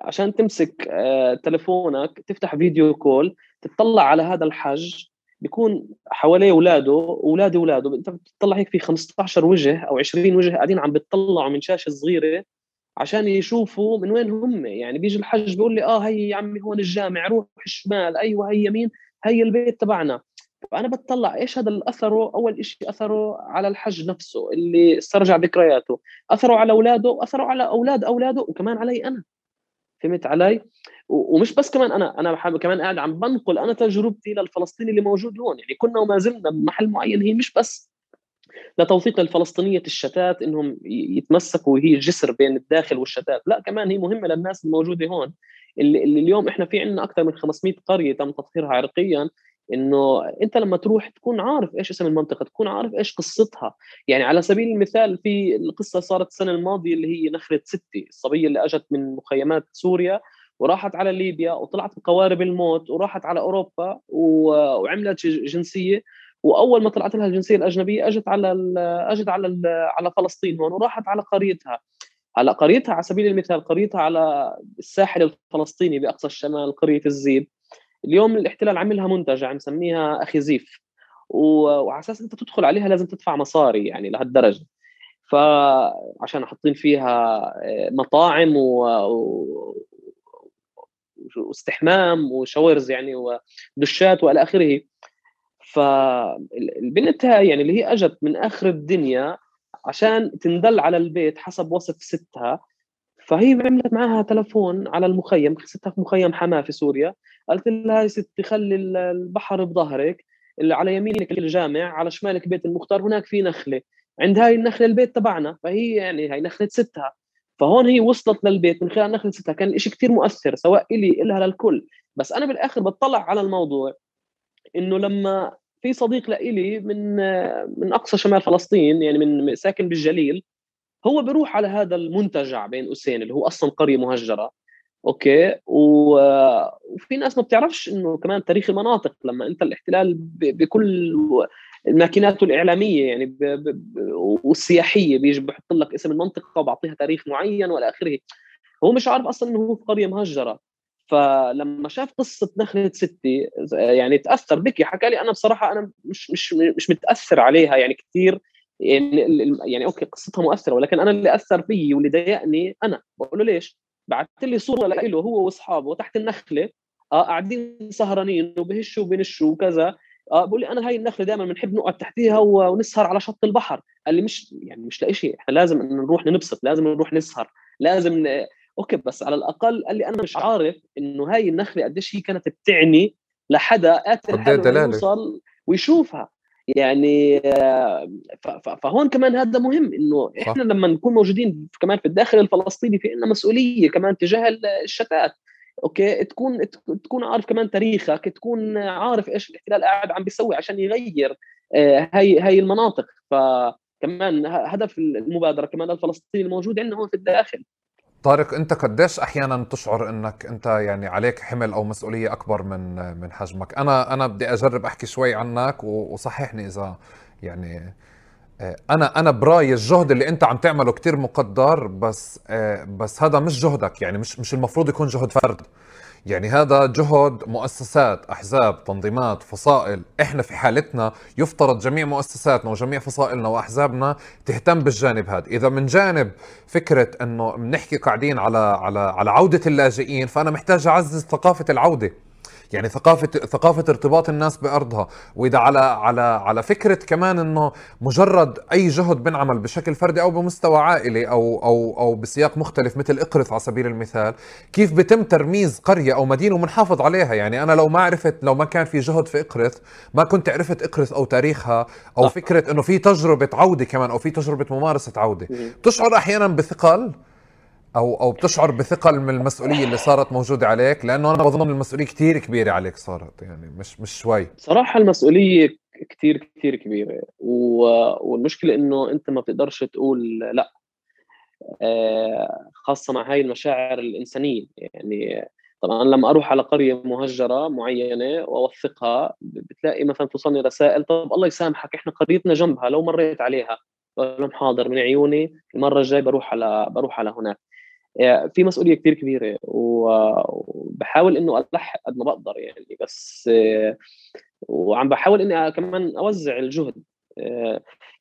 عشان تمسك آه، تلفونك تفتح فيديو كول تطلع على هذا الحج. بيكون حواليه اولاده أولاد اولاده انت بتطلع هيك في 15 وجه أو 20 وجه قاعدين عم بتطلعوا من شاشة صغيرة عشان يشوفوا من وين هم. يعني بيجي الحج بيقول لي آه هي يا عمي هون الجامع روح شمال أيوه هي يمين هي البيت تبعنا. فأنا بتطلع إيش هذا اثره أول شيء أثره على الحج نفسه اللي استرجع ذكرياته أثره على أولاده واثره على أولاد أولاده وكمان علي أنا. فهمت علي. ومش بس كمان أنا أنا كمان قاعد عم بنقل أنا تجربتي للفلسطيني اللي موجود هون. يعني كنا وما زلنا بمحل معين هي مش بس لتوثيق الفلسطينيه الشتات إنهم يتمسكوا وهي جسر بين الداخل والشتات. لا كمان هي مهمة للناس الموجودة هون. اللي, اللي اليوم إحنا في عندنا أكثر من 500 قرية تم تطهيرها عرقيا. إنه أنت لما تروح تكون عارف إيش اسم المنطقة تكون عارف إيش قصتها. يعني على سبيل المثال في القصة صارت السنة الماضية اللي هي نخله ستي الصبية اللي أجت من مخيمات سوريا وراحت على ليبيا وطلعت بقوارب الموت وراحت على أوروبا وعملت جنسية. وأول ما طلعت لها الجنسية الأجنبية أجت على أجت على على فلسطين هون وراحت على قريتها. على قريتها على سبيل المثال قريتها على الساحل الفلسطيني بأقصى الشمال قرية الزيد اليوم الاحتلال عاملها منتجع مسميها أخي زيف. وعلى أساس أنت تدخل عليها لازم تدفع مصاري يعني لهالدرجة. فعشان حاطين فيها آه، مطاعم و... واستحمام وشاورز يعني ودشات وإلى آخره. فالبنت هاي يعني اللي هي أجت من آخر الدنيا عشان تندل على البيت حسب وصف ستها. فهي عملت معها تلفون على المخيم ستها في مخيم حماة في سوريا. قالت لها يا ستي خلي البحر بظهرك اللي على يمينك الجامع على شمالك بيت المختار هناك في نخلة. عند هاي النخلة البيت تبعنا فهي يعني هاي نخلة ستها. فهون هي وصلت للبيت من خلال نخلة ستها. كان الشيء كثير مؤثر سواء إلي إلها للكل. بس أنا بالآخر بطلع على الموضوع إنه لما في صديق لإلي من من أقصى شمال فلسطين يعني من ساكن بالجليل هو بيروح على هذا المنتجع بين قوسين اللي هو أصلا قرية مهجرة. okay. و... وفي ناس ما بتعرفش إنه كمان تاريخ المناطق لما أنت الاحتلال ب... بكل ماكيناته الإعلامية يعني ب... ب... والسياحية بيجي بحط لك اسم المنطقة وبعطيها تاريخ معين وإلى آخره. هو مش عارف أصلا إنه هو في قرية مهجرة. فلما شاف قصة نخلة ستي يعني تأثر بكى. حكى لي أنا بصراحة أنا مش مش مش متأثر عليها يعني كثير يعني يعني okay قصتها مؤثرة ولكن أنا اللي أثر فيي واللي ضايقني أنا. بقول له ليش؟ بعثت لي صورة له هو وأصحابه تحت النخلة آه قاعدين سهرانين وبهشوا وبنشوا وكذا. آه بقول لي أنا هاي النخلة دائما بنحب نقعد تحتيها ونسهر على شط البحر. قال لي مش يعني مش لاقي شيء إحنا لازم نروح نبسط لازم نروح نسهر لازم ن... أوكي بس على الأقل قال لي أنا مش عارف إنه هاي النخلة قديش هي كانت بتعني لحدا قاتل يوصل ويشوفها. يعني فهون كمان هذا مهم إنه إحنا. لما نكون موجودين كمان في الداخل الفلسطيني في عندنا مسؤولية كمان تجاه الشتات. أوكي؟ تكون تكون عارف كمان تاريخك تكون عارف إيش الاحتلال قاعد عم بيسوي عشان يغير آه، هاي هاي المناطق. فكمان هدف المبادرة كمان الفلسطيني الموجود عندنا هون في الداخل. طارق انت قديش أحيانا تشعر انك انت يعني عليك حمل أو مسؤولية اكبر من من حجمك؟ أنا أنا بدي اجرب احكي شوي عنك وصححني إذا يعني آه، أنا أنا برأيي الجهد اللي انت عم تعمله كتير مقدر بس آه، بس هذا مش جهدك يعني مش مش المفروض يكون جهد فرد. يعني هذا جهد مؤسسات أحزاب تنظيمات فصائل. إحنا في حالتنا يفترض جميع مؤسساتنا وجميع فصائلنا وأحزابنا تهتم بالجانب هذا. إذا من جانب فكرة إنه بنحكي قاعدين على على على عودة اللاجئين فأنا محتاج أعزز ثقافة العودة. يعني ثقافة ثقافة ارتباط الناس بأرضها. وإذا على على على فكرة كمان إنه مجرد أي جهد بنعمل بشكل فردي أو بمستوى عائلي أو أو أو بسياق مختلف مثل اقرث على سبيل المثال كيف بتم ترميز قرية أو مدينة ومنحافظ عليها؟ يعني أنا لو ما عرفت لو ما كان في جهد في اقرث ما كنت عرفت اقرث أو تاريخها أو فكرة إنه في تجربة عودة كمان أو في تجربة ممارسة عودة. تشعر أحيانا بثقل أو أو بتشعر بثقل من المسؤولية اللي صارت موجودة عليك؟ لأنه أنا بظن المسؤولية كثير كبيرة عليك صارت يعني مش مش شوي. صراحة المسؤولية كثير كثير كبيرة. والمشكلة إنه أنت ما بتقدرش تقول لأ. آه، خاصة مع هاي المشاعر الإنسانية. يعني طبعا لما أروح على قرية مهجرة معينة وأوثقها بتلاقي مثلا توصلني رسائل طب الله يسامحك إحنا قريتنا جنبها لو مريت عليها. بقول لهم حاضر من عيوني المرة الجاي بروح على بروح على هناك. في مسؤولية كثير كبيرة وبحاول إنه الحق قد ما بقدر يعني بس وعم بحاول إني كمان أوزع الجهد.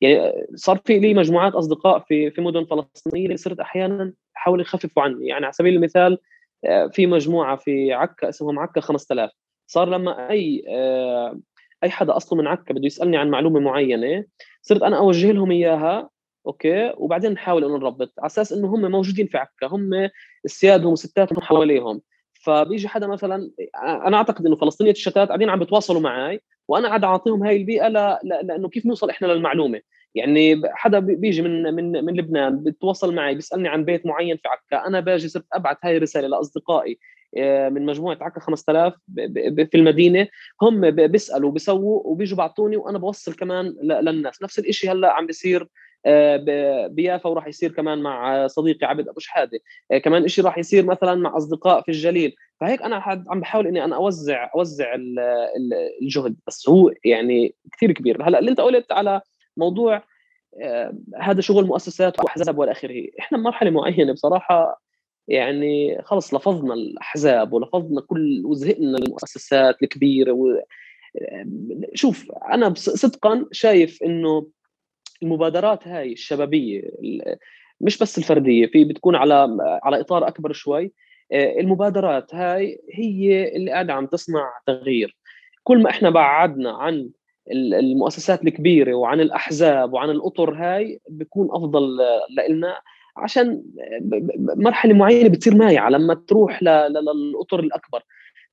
يعني صار في لي مجموعات أصدقاء في في مدن فلسطينية صرت أحيانا احاول يخففوا عني. يعني على سبيل المثال في مجموعة في عكا اسمهم عكا 5000 صار لما أي أي حدا أصله من عكا بده يسألني عن معلومة معينة صرت أنا أوجه لهم إياها أوكي؟ وبعدين نحاول إنه نربط على أساس إنه هم موجودين في عكا هم سيادهم وستاتهم حواليهم. فبيجي حدا مثلا أنا أعتقد إنه فلسطينية الشتات قاعدين عم بتواصلوا معي وأنا قاعد أعطيهم هاي البيئة ل... لإنه كيف نوصل إحنا للمعلومة. يعني حدا بيجي من من من لبنان بيتواصل معي بيسألني عن بيت معين في عكا أنا باجي صرت ابعث هاي الرسالة لأصدقائي آه، من مجموعة عكا 5000 في المدينة. هم بيسألوا بيسووا وبيجوا بعطوني وأنا بوصل كمان للناس. نفس الشيء هلأ عم بيصير بيافا وراح يصير كمان مع صديقي عبد أبو شحادة. آه، كمان شيء راح يصير مثلا مع أصدقاء في الجليل. فهيك أنا عم بحاول إني أنا أوزع أوزع الجهد. بس هو يعني كثير كبير. هلأ اللي أنت قلت على موضوع آه، هذا شغل مؤسسات وأحزاب وإلى آخره. إحنا بمرحلة معينة بصراحة يعني خلص لفظنا الأحزاب ولفظنا كل وزهقنا المؤسسات الكبيرة و... شوف أنا صدقا شايف إنه المبادرات هاي الشبابية مش بس الفردية في بتكون على على إطار أكبر شوي. آه، المبادرات هاي هي اللي قاعدة عم تصنع تغيير. كل ما إحنا بعدنا عن المؤسسات الكبيرة وعن الأحزاب وعن الأطر هاي بيكون أفضل لنا عشان مرحلة معينة بتصير مايعه لما تروح للأطر الأكبر.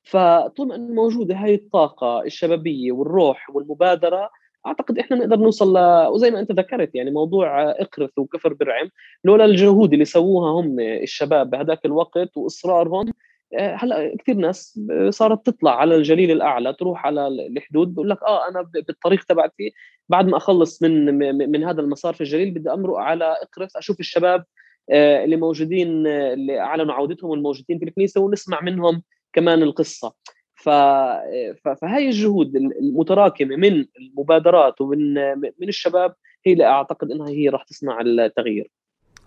فطول ما موجودة هاي الطاقة الشبابية والروح والمبادرة أعتقد إحنا نقدر نوصل ل... وزي ما أنت ذكرت يعني موضوع إقرث وكفر برعم لولا الجهود اللي سووها هم الشباب بهذاك الوقت وإصرارهم آه، هلأ كثير ناس صارت تطلع على الجليل الأعلى تروح على الحدود بقول لك آه أنا بالطريق تبعتي بعد ما أخلص من من هذا المسار في الجليل بدي أمرق على إقرث أشوف الشباب آه، اللي موجودين اللي اعلنوا عودتهم والموجودين في الكنيسة ونسمع منهم كمان القصة. فهي الجهود المتراكمة من المبادرات ومن من الشباب هي اللي أعتقد إنها هي راح تصنع التغيير.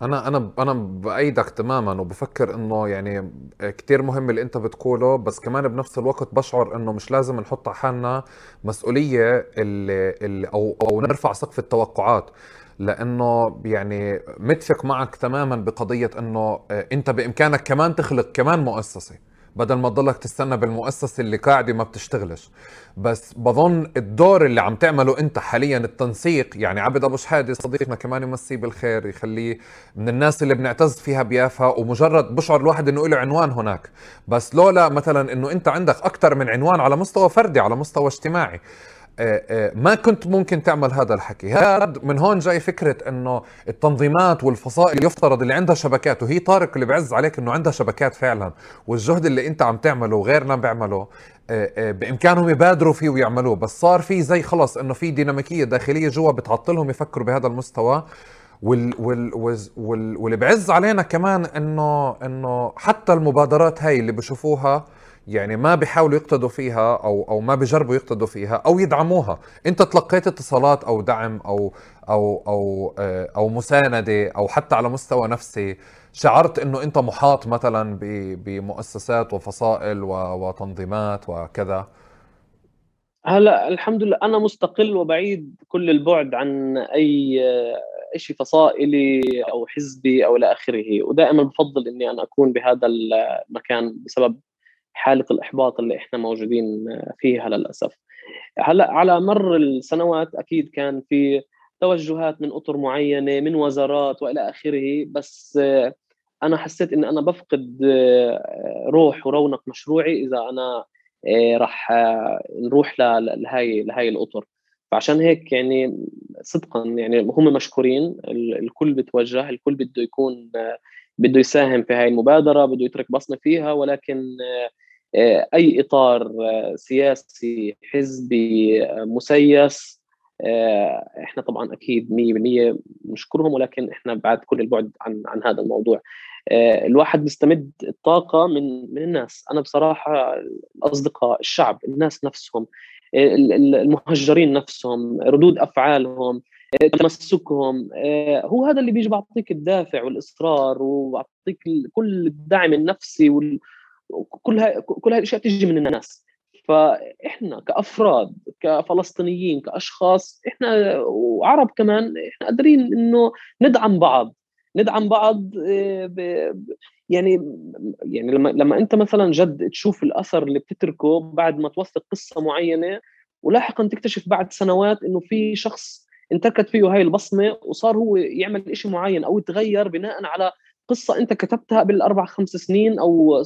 أنا أنا أنا بأيدك تماما وبفكر إنه يعني كتير مهم اللي أنت بتقوله بس كمان بنفس الوقت بشعر إنه مش لازم نحط على حالنا مسؤولية اللي, اللي أو أو نرفع سقف التوقعات لأنه يعني متفق معك تماما بقضية إنه أنت بإمكانك كمان تخلق كمان مؤسسة. بدل ما تضلك تستنى بالمؤسسة اللي قاعدة ما بتشتغلش. بس بظن الدور اللي عم تعمله انت حاليا التنسيق يعني عبد أبو شحاده صديقنا كمان يمسيه بالخير يخليه من الناس اللي بنعتز فيها بيافا ومجرد بشعر الواحد إنه له عنوان هناك. بس لولا مثلا إنه انت عندك أكثر من عنوان على مستوى فردي على مستوى اجتماعي. ما كنت ممكن تعمل هذا الحكي. هذا من هون جاي فكرة إنه التنظيمات والفصائل يفترض اللي عندها شبكات وهي طارق اللي بعز عليك إنه عندها شبكات فعلا والجهد اللي أنت عم تعمله وغيرنا بيعمله آه، بإمكانهم يبادروا فيه ويعملوه. بس صار في زي خلص إنه في ديناميكية داخلية جوا بتعطلهم يفكروا بهذا المستوى وال وال وال واللي بعز علينا كمان إنه إنه حتى المبادرات هاي اللي بشوفوها يعني ما بيحاولوا يقتدوا فيها أو أو ما بيجربوا يقتدوا فيها أو يدعموها. أنت تلقيت اتصالات أو دعم أو أو أو آه، أو مساندة أو حتى على مستوى نفسي. شعرت إنه أنت محاط مثلا بمؤسسات وفصائل وتنظيمات وكذا؟ هلا الحمد لله أنا مستقل وبعيد كل البعد عن أي شيء فصائلي أو حزبي أو إلى آخره. ودائما بفضل إني أنا أكون بهذا المكان بسبب حالة الإحباط اللي إحنا موجودين فيها للأسف. هلأ على مر السنوات أكيد كان في توجهات من أطر معينة من وزارات وإلى آخره بس أنا حسيت إني أنا بفقد روح ورونق مشروعي إذا أنا راح نروح لهي لهي الأطر. فعشان هيك يعني صدقا يعني هم مشكورين الكل بتوجه الكل بده يكون بده يساهم في هاي المبادرة بده يترك بصمة فيها ولكن آه، أي إطار آه، سياسي حزبي آه، مسيس إحنا طبعا أكيد 100% نشكرهم ولكن إحنا بعد كل البعد عن عن هذا الموضوع. الواحد بيستمد الطاقة من من الناس. أنا بصراحة الأصدقاء الشعب الناس نفسهم المهجرين نفسهم ردود أفعالهم تمسكهم هو هذا اللي بيجي بعطيك الدافع والإصرار وبعطيك كل الدعم النفسي وكل هاي كل هاي الأشياء تيجي من الناس. فإحنا كأفراد كفلسطينيين كأشخاص إحنا وعرب كمان إحنا قادرين إنه ندعم بعض. ندعم بعض آه، يعني يعني لما لما أنت مثلا جد تشوف الأثر اللي بتتركه بعد ما توثق قصة معينة ولاحقا تكتشف بعد سنوات إنه في شخص انتركت فيه هاي البصمة وصار هو يعمل شيء معين أو يتغير بناء على قصة أنت كتبتها قبل أربع خمس سنين أو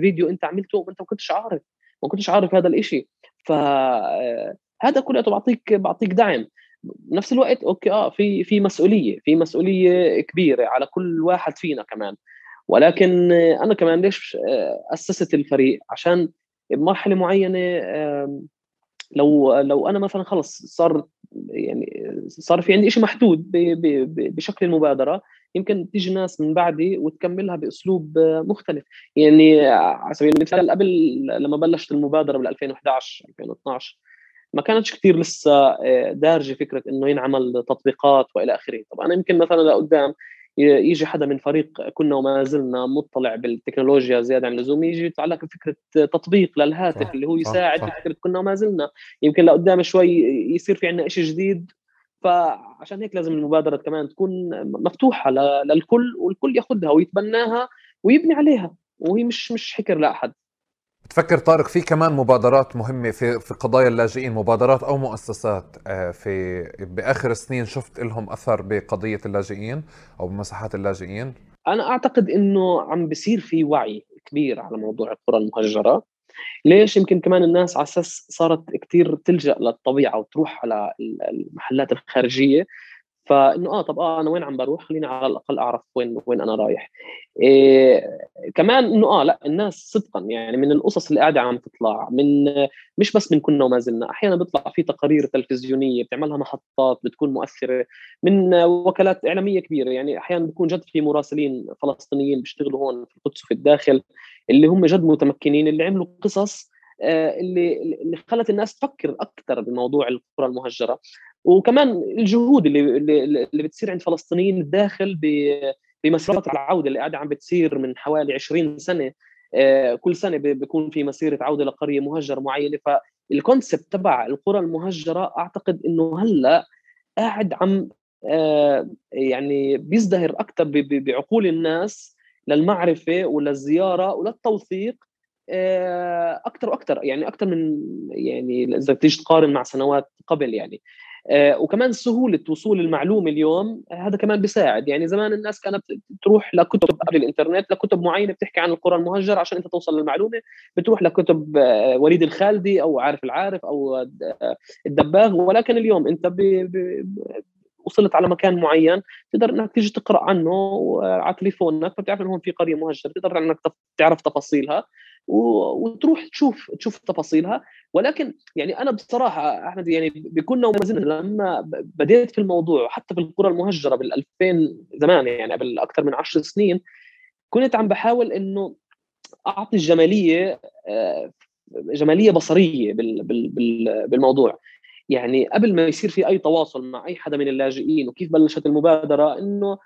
فيديو أنت عملته وأنت ما كنتش عارف ما كنتش عارف هذا الإشي. فهذا كله بعطيك بعطيك دعم. بنفس الوقت أوكي آه في في مسؤولية في مسؤولية كبيرة على كل واحد فينا كمان. ولكن أنا كمان ليش أسست الفريق؟ عشان بمرحلة معينة لو لو أنا مثلا خلص صار يعني صار في عندي شيء محدود بشكل المبادرة يمكن تيجي ناس من بعدي وتكملها بأسلوب مختلف. يعني على سبيل المثال قبل لما بلشت المبادرة بال 2011 2012 ما كانتش كثير لسه آه، دارجة فكرة إنه ينعمل تطبيقات وإلى آخره. طب أنا يمكن مثلا لقدام يجي حدا من فريق كنا وما زلنا مطلع بالتكنولوجيا زيادة عن اللزوم يجي يطلع لك فكره تطبيق للهاتف صح. اللي هو يساعد صح. فكرة كنا وما زلنا يمكن لقدام شوي يصير في عندنا شيء جديد فعشان هيك لازم المبادرة كمان تكون مفتوحة للكل والكل ياخذها ويتبناها ويبني عليها وهي مش مش حكر لأحد بتفكر طارق في كمان مبادرات مهمة في في قضايا اللاجئين مبادرات أو مؤسسات آه، في بآخر السنين شفت لهم أثر بقضية اللاجئين أو بمساحات اللاجئين؟ أنا أعتقد إنه عم بصير في وعي كبير على موضوع القرى المهجرة. ليش؟ يمكن كمان الناس على أساس صارت كثير تلجأ للطبيعة وتروح على المحلات الخارجية. فإنه آه طب آه أنا وين عم بروح؟ خليني على الأقل أعرف وين وين أنا رايح. إيه كمان إنه آه لأ الناس صدقا يعني من القصص اللي قاعدة عم تطلع من مش بس من كنا وما زلنا أحيانا بيطلع في تقارير تلفزيونية بتعملها محطات بتكون مؤثرة من وكالات إعلامية كبيرة يعني أحيانا بيكون جد في مراسلين فلسطينيين بيشتغلوا هون في القدس وفي الداخل اللي هم جد متمكنين اللي عملوا قصص آه، اللي اللي خلت الناس تفكر أكثر بموضوع القرى المهجرة. وكمان الجهود اللي اللي بتصير عند فلسطينيين الداخل بمسيرات العودة اللي قاعدة عم بتصير من حوالي 20 سنة. آه، كل سنة بيكون في مسيرة عودة لقرية مهجرة معينة. فالكونسبت تبع القرى المهجرة أعتقد إنه هلأ قاعد عم آه، يعني بيزدهر أكثر بعقول الناس للمعرفة وللزيارة وللتوثيق آه، أكثر وأكثر يعني أكثر من يعني إذا بتيجي تقارن مع سنوات قبل يعني. وكمان سهولة وصول المعلومة اليوم هذا كمان بيساعد. يعني زمان الناس كانت تروح لكتب قبل الإنترنت لكتب معينة بتحكي عن القرى المهجرة عشان أنت توصل للمعلومة. بتروح لكتب آه، وليد الخالدي أو عارف العارف أو الدباغ. ولكن اليوم أنت وصلت على مكان معين تقدر إنك تيجي تقرأ عنه على تليفونك فبتعرف إنه هون في قرية مهجرة تقدر إنك تعرف تفاصيلها. وتروح تشوف تشوف تفاصيلها. ولكن يعني أنا بصراحة أحمد يعني بكنا وما زلنا لما بديت في الموضوع حتى في القرى المهجرة بال 2000 زمان يعني قبل أكثر من 10 سنين كنت عم بحاول إنه أعطي الجمالية آه، جمالية بصرية بالموضوع. يعني قبل ما يصير في أي تواصل مع أي حدا من اللاجئين وكيف بلشت المبادرة إنه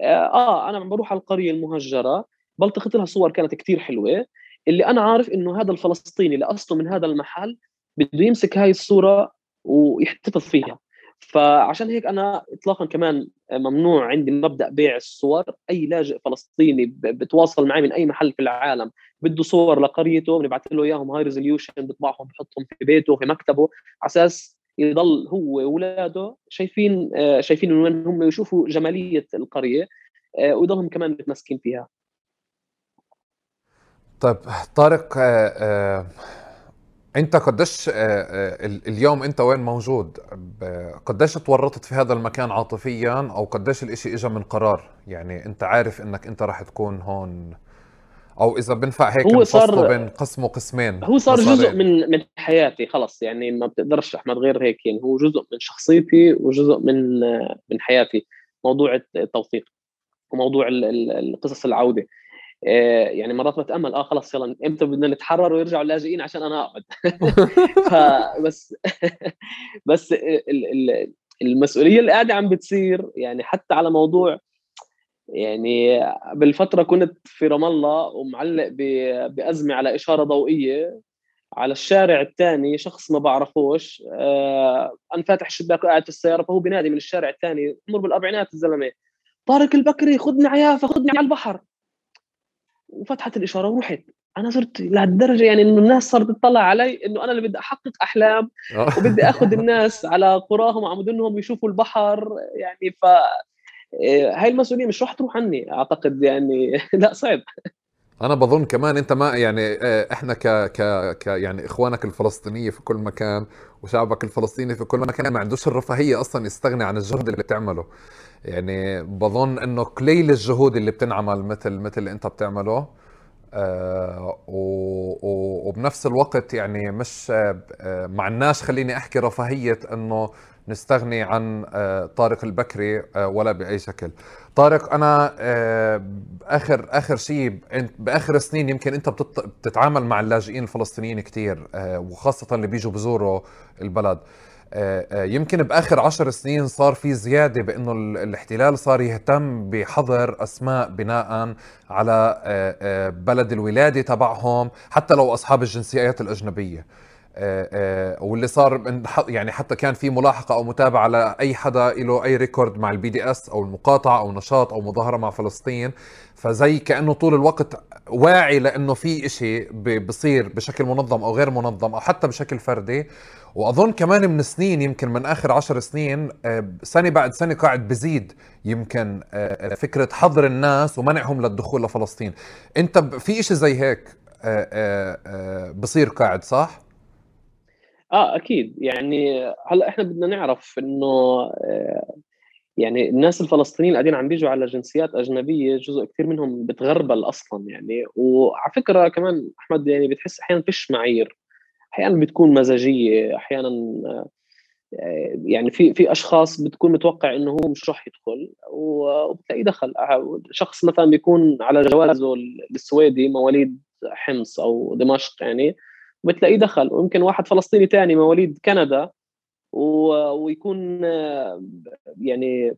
آه, آه، أنا عم بروح على القرية المهجرة بلتقط لها صور كانت كثير حلوة اللي أنا عارف إنه هذا الفلسطيني اللي أصله من هذا المحل بده يمسك هاي الصورة ويحتفظ فيها. فعشان هيك أنا اطلاقا كمان ممنوع عندي مبدأ بيع الصور. أي لاجئ فلسطيني بتواصل معي من أي محل في العالم بده صور لقريته بنبعث له إياهم high resolution بيطبعهم بحطهم في بيته في مكتبه على أساس يضل هو واولاده شايفين آه، شايفين من وين هم يشوفوا جمالية القرية آه، ويضلهم كمان متمسكين فيها. طيب طارق آه، انت قديش اليوم انت وين موجود؟ قديش تورطت في هذا المكان عاطفيا؟ أو قديش الإشي اجى من قرار؟ يعني انت عارف إنك انت راح تكون هون. أو إذا بنفع هيك هو صار بين قسم وقسمين هو صار جزء من من حياتي خلص. يعني ما بتقدرش أحمد غير هيك. يعني هو جزء من شخصيتي وجزء من من حياتي. موضوع التوثيق وموضوع القصص العودة. آه، يعني مرات بتأمل آه خلص يلا إمتى بدنا نتحرر ويرجعوا اللاجئين عشان أنا أقعد؟ فبس بس ال ال المسؤولية اللي قاعدة عم بتصير يعني حتى على موضوع يعني بالفترة كنت في رام الله ومعلق بأزمة على إشارة ضوئية على الشارع الثاني شخص ما بعرفوش آه أنا فاتح الشباك وقاعد في السيارة فهو بينادي من الشارع الثاني عمر بالأربعينات الزلمة طارق البكري خذني عيافه خذني على البحر. وفتحت الإشارة ورحت أنا صرت لهالدرجة يعني إنه الناس صارت تطلع علي إنه أنا اللي بدي أحقق أحلام آه. وبدي أخذ الناس على قراهم وعم مدنهم يشوفوا البحر يعني ف آه، هاي المسؤولية مش راح تروح عني أعتقد يعني. لا صعب. أنا بظن كمان أنت ما يعني آه، إحنا ك ك ك يعني إخوانك الفلسطينية في كل مكان وشعبك الفلسطيني في كل مكان ما عندوش الرفاهية أصلا يستغني عن الجهد اللي بتعمله. يعني بظن إنه قليل الجهود اللي بتنعمل مثل مثل اللي أنت بتعمله آه وبنفس الوقت يعني مش آه ما عندناش خليني أحكي رفاهية إنه نستغني عن آه طارق البكري آه ولا بأي شكل. طارق أنا آه آخر شيء بآخر سنين يمكن أنت بتتعامل مع اللاجئين الفلسطينيين كثير وخاصة اللي بيجوا بزوروا البلد. يمكن بآخر عشر سنين صار في زيادة بأنه الاحتلال صار يهتم بحظر أسماء بناء على بلد الولادة تبعهم حتى لو أصحاب الجنسيات الأجنبية. واللي صار يعني حتى كان في ملاحقة أو متابعة لاي حدا له أي record مع ال BDS أو المقاطعة أو نشاط أو مظاهرة مع فلسطين. فزي كأنه طول الوقت واعي لأنه في إشي بصير بشكل منظم أو غير منظم أو حتى بشكل فردي. وأظن كمان من سنين يمكن من آخر عشر سنين آه، سنة بعد سنة قاعد بزيد يمكن آه، فكرة حظر الناس ومنعهم للدخول لفلسطين. أنت في إشي زي هيك آه، بصير قاعد صح؟ آه أكيد. يعني هلأ إحنا بدنا نعرف إنه يعني الناس الفلسطينيين قاعدين عم بيجوا على جنسيات أجنبية جزء كثير منهم بتغربل أصلا يعني. وعلى فكرة كمان أحمد يعني بتحس أحيانا فيش معايير. أحيانا بتكون مزاجية أحيانا آه، يعني في في أشخاص بتكون متوقع إنه هو مش راح يدخل. وبتلاقيه دخل. آه، شخص مثلا بيكون على جوازه السويدي مواليد حمص أو دمشق يعني. بتلاقيه دخل ويمكن واحد فلسطيني ثاني مواليد كندا ويكون آه، يعني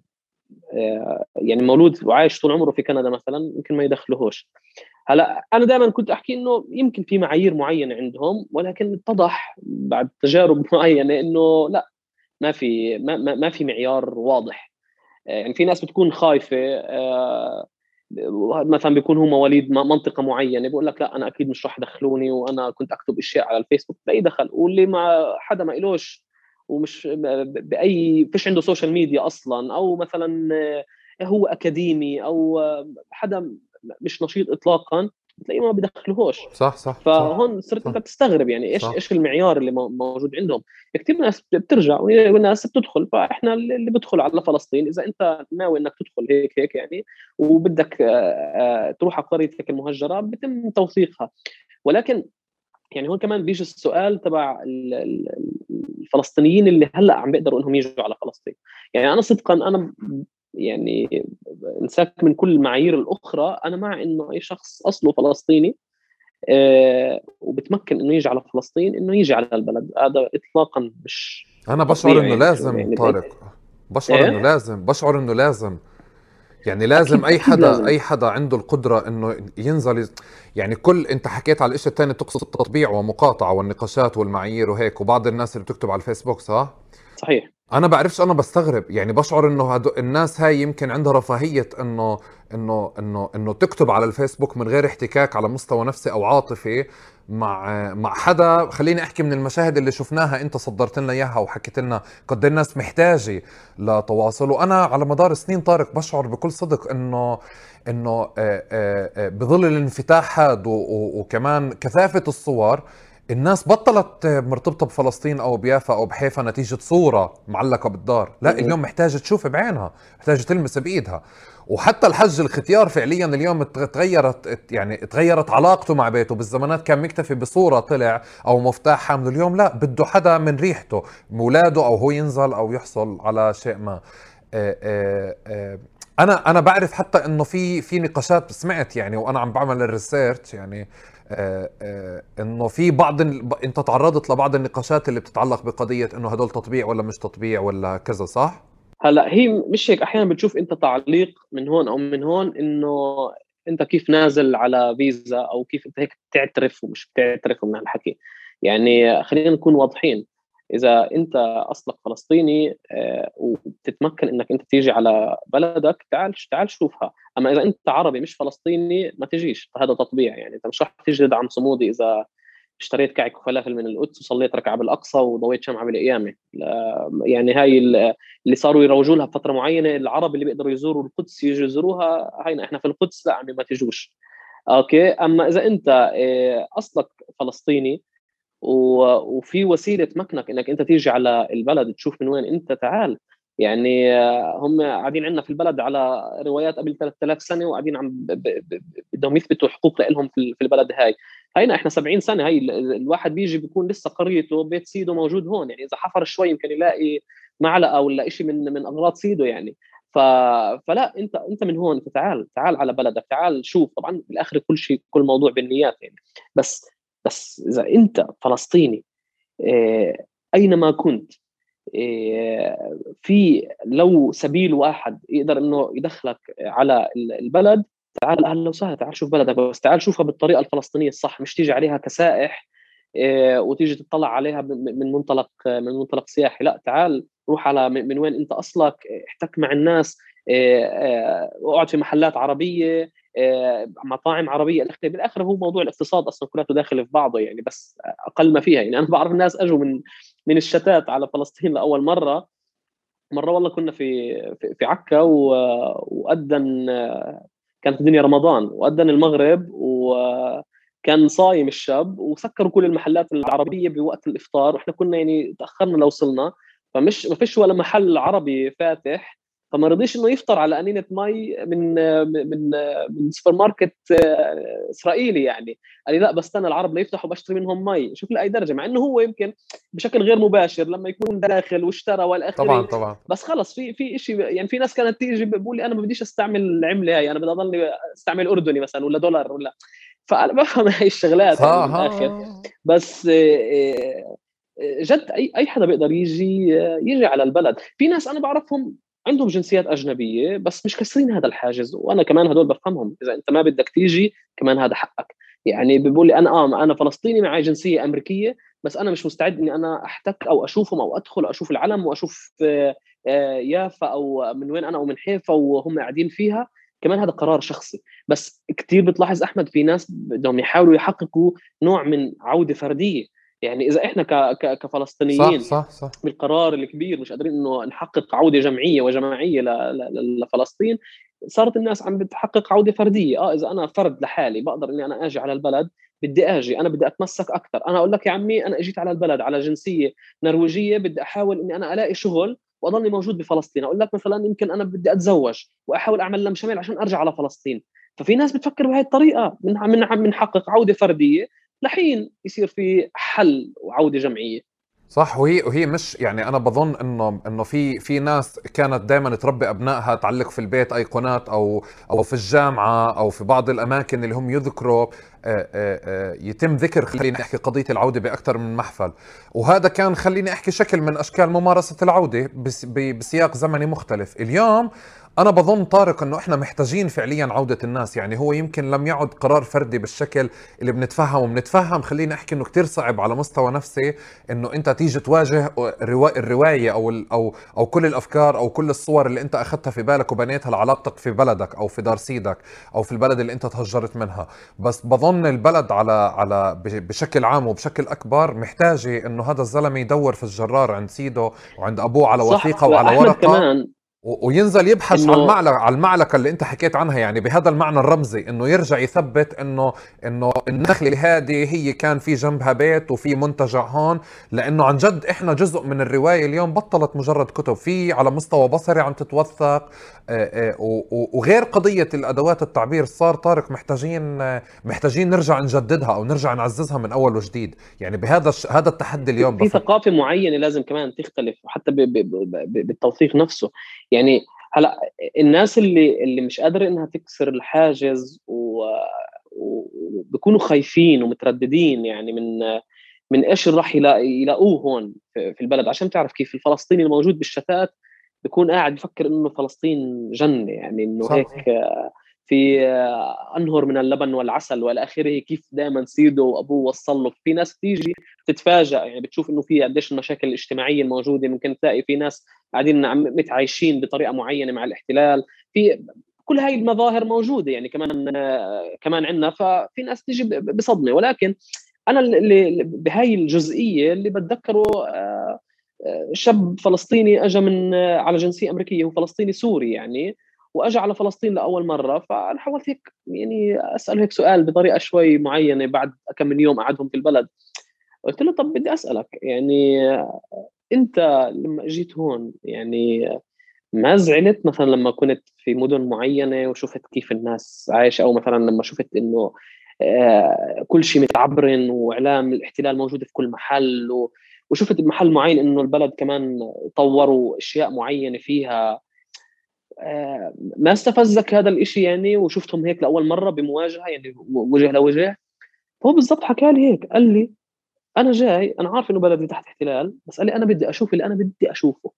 يعني مولود وعايش طول عمره في كندا مثلا يمكن ما يدخلوهوش هلأ أنا دائما كنت أحكي إنه يمكن في معايير معينة عندهم ولكن اتضح بعد تجارب معينة إنه لأ ما في ما, ما في معيار واضح. آه، يعني في ناس بتكون خايفة آه، مثلا بيكون هو مواليد منطقة معينة بيقول لك لا أنا أكيد مش راح يدخلوني وأنا كنت أكتب إشياء على الفيسبوك بيدخل. واللي ما حدا ما إلوش ومش بأي فيش عنده social media أصلا أو مثلا آه، هو أكاديمي أو حدا مش نشيط اطلاقا. بتلاقيه ما بدخلوهوش صح صح فهون صرت انت بتستغرب يعني إيش صح. إيش المعيار اللي موجود عندهم. كثير ناس بترجع وناس بتدخل فإحنا اللي بدخل على فلسطين إذا أنت ناوي إنك تدخل هيك هيك يعني وبدك آه، آه، تروح على قريتك المهجرة بتم توثيقها. ولكن يعني هون كمان بيجي السؤال تبع الفلسطينيين اللي هلأ عم بيقدروا إنهم يجوا على فلسطين. يعني أنا صدقا أنا يعني انساك من كل المعايير الأخرى أنا مع إنه أي شخص أصله فلسطيني آه وبتمكن إنه يجي على فلسطين إنه يجي على البلد هذا اطلاقا مش أنا بشعر إنه لازم يعني طارق بشعر إيه؟ إنه لازم بشعر إنه لازم يعني لازم أي حدا لازم. أي حدا عنده القدرة إنه ينزل يعني كل أنت حكيت على الاشياء الثانية تقصد التطبيع ومقاطعة والنقاشات والمعايير وهيك وبعض الناس اللي بتكتب على الفيسبوك صح؟ صحيح أنا بعرفش أنا بستغرب. يعني بشعر إنه هدو الناس هاي يمكن عندها رفاهية إنه إنه إنه إنه تكتب على الفيسبوك من غير احتكاك على مستوى نفسي أو عاطفي مع مع حدا. خليني أحكي من المشاهد اللي شفناها. أنت صدرت لنا إياها وحكيت لنا قد الناس محتاجة لتواصل. وأنا على مدار سنين طارق بشعر بكل صدق إنه إنه بظل الانفتاح هذا وكمان كثافة الصور الناس بطلت مرتبطة بفلسطين أو بيافا أو بحيفا نتيجة صورة معلقة بالدار. لا اليوم محتاجة تشوف بعينها محتاجة تلمس بإيدها. وحتى الحج الختيار فعليا اليوم تغيرت يعني تغيرت علاقته مع بيته. بالزمانات كان مكتفي بصورة طلع أو مفتاح حامله اليوم. لا بده حدا من ريحته مولاده أو هو ينزل أو يحصل على شيء ما. آه، آه، آه، أنا أنا بعرف حتى إنه في في نقاشات سمعت يعني وأنا عم بعمل الريسيرش يعني إنه في بعض إنت تعرضت لبعض النقاشات اللي بتتعلق بقضية إنه هدول تطبيع ولا مش تطبيع ولا كذا صح؟ هلأ هي مش هيك أحيانا بتشوف إنت تعليق من هون أو من هون إنه إنت كيف نازل على فيزا أو كيف إنت هيك بتعترف ومش بتعترف من هالحكي يعني خلينا نكون واضحين إذا أنت اصلك فلسطيني آه، وبتتمكن إنك أنت تيجي على بلدك تعال تعال شوفها. أما إذا أنت عربي مش فلسطيني ما تجيش. فهذا تطبيع يعني. أنت مش رح تجلد عم صمودي إذا اشتريت كعك وفلافل من القدس وصليت ركعة بالأقصى وضويت شمعة بالقيامة. يعني هاي اللي صاروا يروجوا لها بفترة معينة العرب اللي بيقدروا يزوروا القدس يجوا يزوروها. هينا إحنا في القدس لا عمي ما تجوش. أوكي؟ أما إذا أنت آه، اصلك فلسطيني وفي وسيلة تمكنك إنك أنت تيجي على البلد تشوف من وين أنت تعال. يعني هم قاعدين عندنا في البلد على روايات قبل 3000 سنة وقاعدين عم بدهم يثبتوا حقوق لهم في البلد هاي. هينا إحنا 70 سنة هي الواحد بيجي بيكون لسه قريته بيت سيده موجود هون. يعني إذا حفر شوي يمكن يلاقي معلقة ولا شيء من من أغراض سيده يعني. ف... فلا أنت أنت من هون تعال تعال على بلدك تعال شوف. طبعا بالآخر كل شيء كل موضوع بالنيات يعني. بس بس إذا أنت فلسطيني آه، اينما كنت آه، في لو سبيل واحد يقدر إنه يدخلك على البلد تعال أهلا وسهلا تعال شوف بلدك بس تعال شوفها بالطريقة الفلسطينية الصح مش تيجي عليها كسائح آه، وتيجي تطلع عليها من منطلق من منطلق سياحي لا تعال روح على من وين أنت أصلك احتك مع الناس اقعد في محلات عربية مطاعم عربية بالآخر هو موضوع الاقتصاد أصلا كله داخل في بعضه يعني بس أقل ما فيها يعني. أنا بعرف الناس أجوا من من الشتات على فلسطين لأول مرة. مرة والله كنا في في, عكا وأذن كانت الدنيا رمضان وأذن المغرب وكان صايم الشاب وسكروا كل المحلات العربية بوقت الإفطار. وإحنا كنا يعني تأخرنا لو وصلنا. فمش ما فيش ولا محل عربي فاتح. فما رضيش إنه يفطر على قنينة مي من من من سوبر ماركت آه، إسرائيلي يعني. قال لي لا بستنى العرب ليفتحوا بشتري منهم مي. شوف لأي درجة مع إنه هو يمكن بشكل غير مباشر لما يكون داخل واشترى والاخر طبعا طبعا. بس خلص في في شيء يعني في ناس كانت تيجي بقول لي أنا ما بديش أستعمل العمله هاي أنا بدي اضل أستعمل أردني مثلا ولا دولار ولا. فأنا بفهم هاي الشغلات يعني بالاخر بس آه، آه، جد أي أي حدا بيقدر يجي يجي على البلد. في ناس أنا بعرفهم عندهم جنسيات أجنبية بس مش كسرين هذا الحاجز وأنا كمان هدول بفهمهم. إذا أنت ما بدك تيجي كمان هذا حقك. يعني بيقول لي أنا آه أنا فلسطيني معي جنسية أمريكية بس أنا مش مستعد إني أنا أحتك أو أشوفهم أو أدخل أشوف العلم وأشوف آه، آه، يافا أو من وين أنا أو من حيفا وهم قاعدين فيها. كمان هذا قرار شخصي. بس كثير بتلاحظ أحمد في ناس بدهم يحاولوا يحققوا نوع من عودة فردية. يعني إذا إحنا ك... ك... كفلسطينيين صح صح صح. بالقرار الكبير مش قادرين إنه نحقق عودة جمعية وجماعية ل... ل... لفلسطين صارت الناس عم بتحقق عودة فردية. آه إذا أنا فرد لحالي بقدر إني أنا آجي على البلد بدي آجي أنا بدي أتمسك أكثر. أنا أقول لك يا عمي أنا إجيت على البلد على جنسية نرويجية بدي أحاول إني أنا ألاقي شغل وأضلني موجود بفلسطين. أقول لك مثلا يمكن أنا بدي أتزوج وأحاول أعمل لم شمال عشان أرجع على فلسطين. ففي ناس بتفكر بهي الطريقة. من من بنحقق عودة فردية لحين يصير في حل وعودة جمعية. صح وهي وهي مش يعني أنا بظن إنه إنه في في ناس كانت دائما تربي أبنائها تعلق في البيت أيقونات أو أو في الجامعة أو في بعض الأماكن اللي هم يذكروا آه، آه، آه، يتم ذكر خليني أحكي قضية العودة بأكثر من محفل. وهذا كان خليني أحكي شكل من أشكال ممارسة العودة بسياق زمني مختلف. اليوم أنا بظن طارق إنه إحنا محتاجين فعليا عودة الناس. يعني هو يمكن لم يعد قرار فردي بالشكل اللي بنتفهمه بنتفهم خليني أحكي إنه كتير صعب على مستوى نفسي إنه أنت تيجي تواجه الرواية أو أو أو كل الأفكار أو كل الصور اللي أنت أخذتها في بالك وبنيتها لعلاقتك في بلدك أو في دار سيدك أو في البلد اللي أنت تهجرت منها. بس بظن البلد على على بشكل عام وبشكل أكبر محتاجة إنه هذا الزلمة يدور في الجرار عند سيده وعند أبوه على وثيقة وعلى ورقة. كمان وينزل يبحث عن المعلقه على المعلقه اللي انت حكيت عنها يعني بهذا المعنى الرمزي إنه يرجع يثبت انه إنه النخلة هذه هي كان في جنبها بيت وفي منتجع هون لأنه عن جد إحنا جزء من الرواية اليوم بطلت مجرد كتب في على مستوى بصري عم تتوثق آه، آه، وغير قضية الأدوات التعبير صار طارق محتاجين محتاجين نرجع نجددها أو نرجع نعززها من أول وجديد. يعني بهذا هذا التحدي اليوم في ثقافة معينة لازم كمان تختلف وحتى بالتوثيق نفسه. يعني هلا الناس اللي اللي مش قادرة إنها تكسر الحاجز و... بيكونوا خايفين ومترددين يعني من من إيش راح يلاقوه هون في البلد عشان تعرف كيف الفلسطيني الموجود بالشتات بيكون قاعد بفكر إنه فلسطين جنة يعني إنه صح. هيك في أنهر من اللبن والعسل والى اخره كيف دائما سيده وأبوه وصل له. في ناس تيجي تتفاجئ يعني بتشوف إنه في قديش المشاكل الاجتماعية الموجودة. ممكن تلاقي في ناس قاعدين متعايشين بطريقة معينة مع الاحتلال. في كل هاي المظاهر موجودة يعني كمان كمان عندنا. ففي ناس تيجي بصدمة. ولكن أنا اللي بهاي الجزئية اللي بتذكره آه، آه، شاب فلسطيني اجى من آه، على جنسية أمريكية هو فلسطيني سوري يعني. وأجى على فلسطين لأول مرة فأنا حاولت هيك يعني اساله هيك سؤال بطريقة شوي معينة بعد كم من يوم قعدهم في البلد. قلت له طب بدي أسألك يعني أنت لما أجيت هون يعني ما زعلت مثلا لما كنت في مدن معينة وشفت كيف الناس عايشة؟ أو مثلا لما شفت إنه آه، كل شيء متعبرن وإعلام الاحتلال موجود في كل محل وشفت بمحل معين إنه البلد كمان طوروا أشياء معينة فيها. ما استفزك هذا الإشي يعني؟ وشفتهم هيك لأول مرة بمواجهة يعني وجه لوجه. هو بالضبط حكى لي هيك قال لي أنا جاي أنا عارف إنه بلدي تحت احتلال بس قال لي أنا بدي أشوف اللي أنا بدي أشوفه.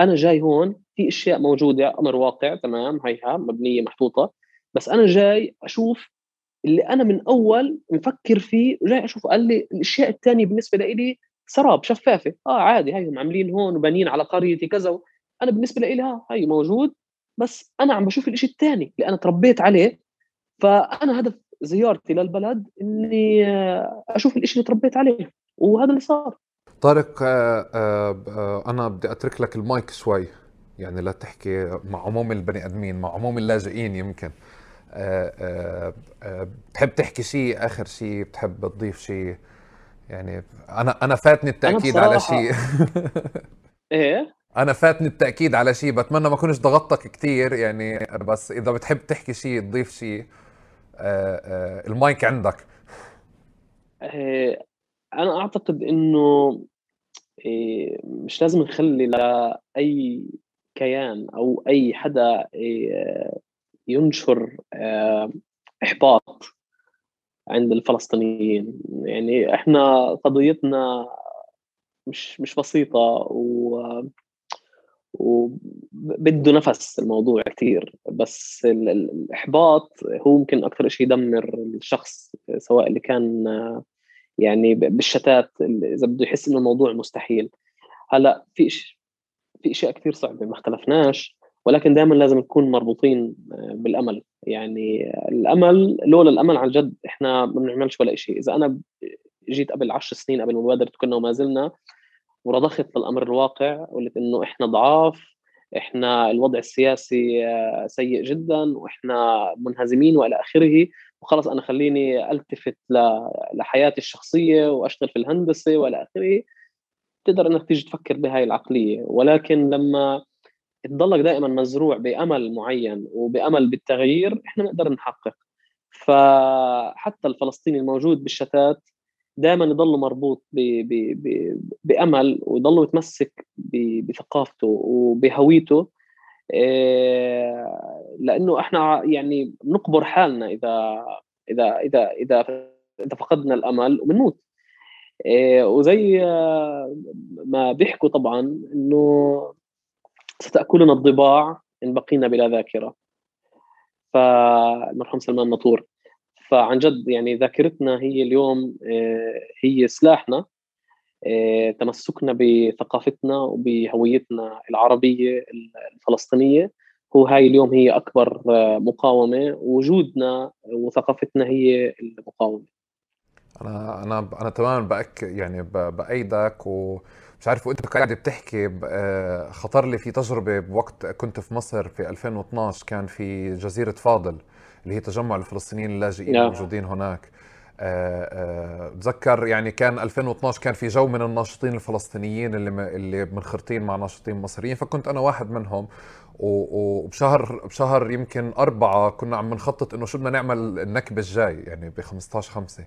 أنا جاي هون في أشياء موجودة أمر واقع تمام هيها مبنية محطوطة بس أنا جاي أشوف اللي أنا من أول مفكر فيه وجاي أشوف. قال لي الأشياء الثانية بالنسبة لي سراب شفافة. آه عادي هيهم عاملين هون وبانين على قريتي كذا أنا بالنسبة لي ها هي موجود بس أنا عم بشوف الشيء الثاني اللي أنا تربيت عليه. فأنا هدف زيارتي للبلد إني آه، أشوف الشيء اللي تربيت عليه وهذا اللي صار. طارق آه، آه، أنا بدي أترك لك المايك شوي يعني لا تحكي مع عموم البني آدمين مع عموم اللاجئين يمكن. بتحب تحكي شيء آخر شيء بتحب تضيف شيء؟ يعني أنا أنا فاتني التأكيد أنا على شيء. إيه؟ أنا فاتني التأكيد على شيء بتمنى ما اكونش ضغطتك كثير يعني بس إذا بتحب تحكي شيء تضيف شيء آه، آه، المايك عندك. آه، أنا أعتقد إنه مش لازم نخلي لاي كيان أو أي حدا ينشر إحباط عند الفلسطينيين. يعني إحنا قضيتنا مش مش بسيطة و وبده نفس الموضوع كثير بس الإحباط هو ممكن أكثر شيء يدمر الشخص سواء اللي كان يعني بالشتات إذا بده يحس إنه الموضوع مستحيل. هلأ في في إشياء كثير صعبة ما اختلفناش ولكن دائما لازم نكون مربوطين بالأمل. يعني الأمل لولا الأمل عن جد إحنا ما بنعملش ولا شيء إذا أنا جيت قبل عشر سنين قبل مبادره كنا وما زلنا ورضخت للامر الواقع قلت إنه إحنا ضعاف إحنا الوضع السياسي آه، سيء جدا وإحنا منهزمين وإلى آخره. وخلص أنا خليني ألتفت لحياتي الشخصية وأشتغل في الهندسة وإلى آخره. تقدر إنك تيجي تفكر بهاي العقلية. ولكن لما تضلك دائما مزروع بأمل معين وبأمل بالتغيير إحنا نقدر نحقق. فحتى الفلسطيني الموجود بالشتات دائما يضل مربوط ب ب ب بأمل ويضل يتمسك بثقافته وبهويته. آه، لأنه إحنا يعني بنقبر حالنا إذا إذا إذا إذا إذا فقدنا الأمل وبنموت. آه، وزي ما بيحكوا طبعا إنه ستاكلنا الضباع إن بقينا بلا ذاكرة. فالمرحوم سلمان نطور فعن جد يعني ذاكرتنا هي اليوم آه، هي سلاحنا آه، تمسكنا بثقافتنا وبهويتنا العربية الفلسطينية. هو هاي اليوم هي أكبر آه، مقاومة. وجودنا وثقافتنا هي المقاومة. أنا أنا أنا تماما بأك يعني بأيدك. ومش عارف وأنت قاعد بتحكي خطر لي في تجربة بوقت كنت في مصر في 2012 كان في جزيرة فاضل. اللي هي تجمع الفلسطينيين اللاجئين نعم. الموجودين هناك. بتذكر آه، آه، يعني كان 2012 كان في جو من الناشطين الفلسطينيين اللي اللي منخرطين مع ناشطين مصريين فكنت أنا واحد منهم. وبشهر بشهر يمكن أربعة كنا عم نخطط إنه شو بدنا نعمل النكبة الجاي يعني ب 15 5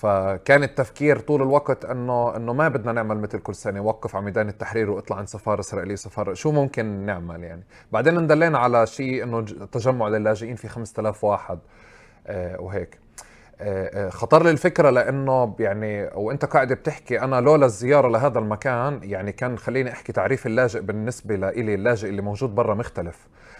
فكان التفكير طول الوقت إنه إنه ما بدنا نعمل مثل كل سنة وقف على ميدان التحرير واطلع عند سفارة إسرائيلية سفارة شو ممكن نعمل يعني؟ بعدين اندلينا على شيء إنه تجمع للاجئين في 5000 واحد آه وهيك. خطر لي الفكرة لإنه يعني وإنت قاعد بتحكي أنا لولا الزيارة لهذا المكان يعني كان خليني أحكي تعريف اللاجئ بالنسبة لإلي اللاجئ اللي موجود برا مختلف. آه، آه،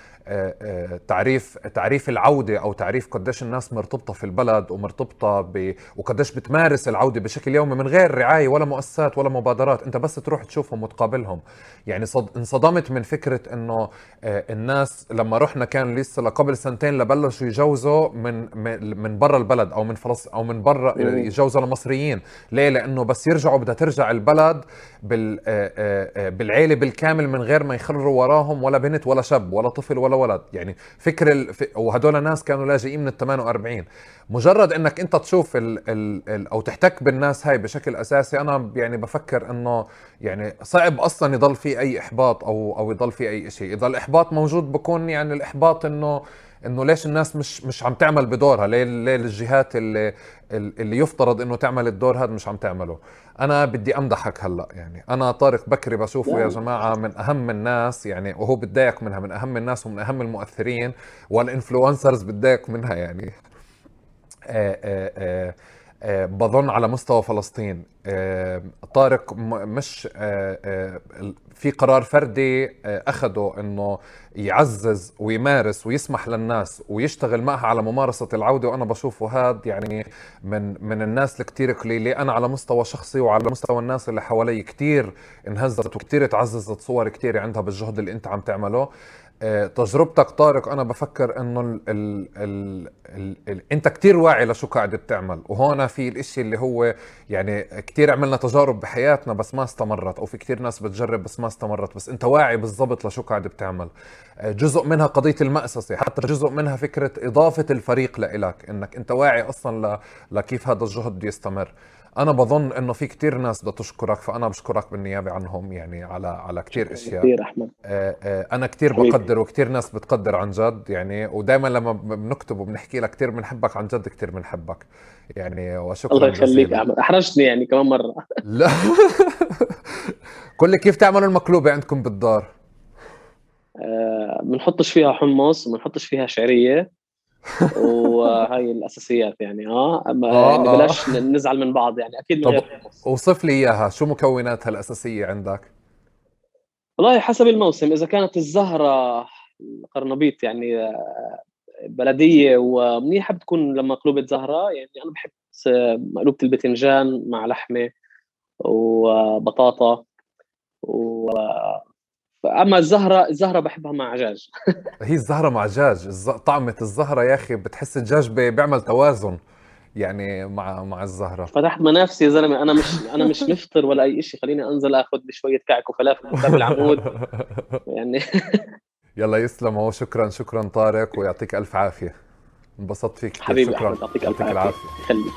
تعريف تعريف العودة أو تعريف قديش الناس مرتبطة في البلد ومرتبطة ب وقديش بتمارس العودة بشكل يومي من غير رعاية ولا مؤسسات ولا مبادرات. أنت بس تروح تشوفهم وتقابلهم. يعني صد... انصدمت من فكرة إنه آه، الناس لما رحنا كان لسه قبل سنتين لبلشوا يجوزوا من من برا البلد أو من فلسطين أو من برا يجوزوا لمصريين. ليه؟ لأنه بس يرجعوا بدها ترجع البلد بال بالعيلة بالكامل من غير ما يخروا وراهم ولا بنت ولا شاب ولا طفل ولا ولد. يعني فكر ال... وهدول ناس كانوا لاجئين من ال 48 مجرد إنك أنت تشوف ال... ال... ال... أو تحتك بالناس هاي بشكل أساسي أنا يعني بفكر إنه يعني صعب أصلا يضل في أي إحباط أو أو يضل في أي شيء إذا الإحباط موجود بكون يعني الإحباط إنه إنه ليش الناس مش مش عم تعمل بدورها؟ ليه ليه الجهات اللي اللي يفترض إنه تعمل الدور هذا مش عم تعمله؟ أنا بدي أمدحك هلأ يعني. أنا طارق بكري بشوفه يا جماعة من أهم الناس يعني وهو بتضايق منها من أهم الناس ومن أهم المؤثرين والإنفلونسرز بتضايق منها يعني. آآ آه، آآ آه، آه، بظن على مستوى فلسطين. آه، طارق مش آه، في قرار فردي اخذه إنه يعزز ويمارس ويسمح للناس ويشتغل معها على ممارسة العودة وأنا بشوفه هذا يعني من من الناس الكثير قليلة. أنا على مستوى شخصي وعلى مستوى الناس اللي حوالي كثير انهزت وكثير تعززت صور كثير عندها بالجهد اللي أنت عم تعمله. آه، تجربتك طارق أنا بفكر إنه ال ال ال ال ال أنت كتير واعي لشو قاعد بتعمل وهون في الإشي اللي هو يعني كتير عملنا تجارب بحياتنا بس ما استمرت أو في كتير ناس بتجرب بس ما استمرت بس أنت واعي بالضبط لشو قاعد بتعمل. آه، جزء منها قضية المأسسة حتى جزء منها فكرة إضافة الفريق لإلك إنك أنت واعي أصلا لكيف هذا الجهد يستمر. أنا بظن إنه في كتير ناس بدها تشكرك فأنا بشكرك بالنيابة عنهم يعني على على كتير أشياء. كثير أحمد. آه، آه، أنا كتير بقدر وكتير ناس بتقدر عن جد يعني ودائما لما بنكتب وبنحكي لك كتير بنحبك عن جد كتير بنحبك. يعني وشكرا الله يخليك أحمد. أحرجتني يعني كمان مرة. لا. قل لي كيف تعملوا المقلوبة عندكم بالدار؟ بنحطش فيها حمص وبنحطش فيها شعرية. وهاي الأساسيات يعني آه, آه يعني آه. بلاش نزعل من بعض يعني أكيد من غير اوصف لي إياها شو مكوناتها الأساسية عندك والله حسب الموسم إذا كانت الزهرة قرنبيط يعني آه، بلدية ومنيحة بتكون لما قلوبة زهرة يعني أنا بحب مقلوبة البتنجان مع لحمة وبطاطا و اما الزهرة الزهرة بحبها مع دجاج هي الزهرة مع دجاج طعمة الزهرة يا أخي بتحس الدجاج بيعمل توازن يعني مع مع الزهرة. فتحت منافسي يا زلمة أنا مش أنا مش مفطر ولا أي شيء خليني أنزل آخذ لي شوية كعك وفلافل قدام العمود يعني يلا يسلم شكرا شكرا طارق ويعطيك ألف عافية. انبسطت فيك حبيبي شكرا. يعطيك ألف عافية. خليك.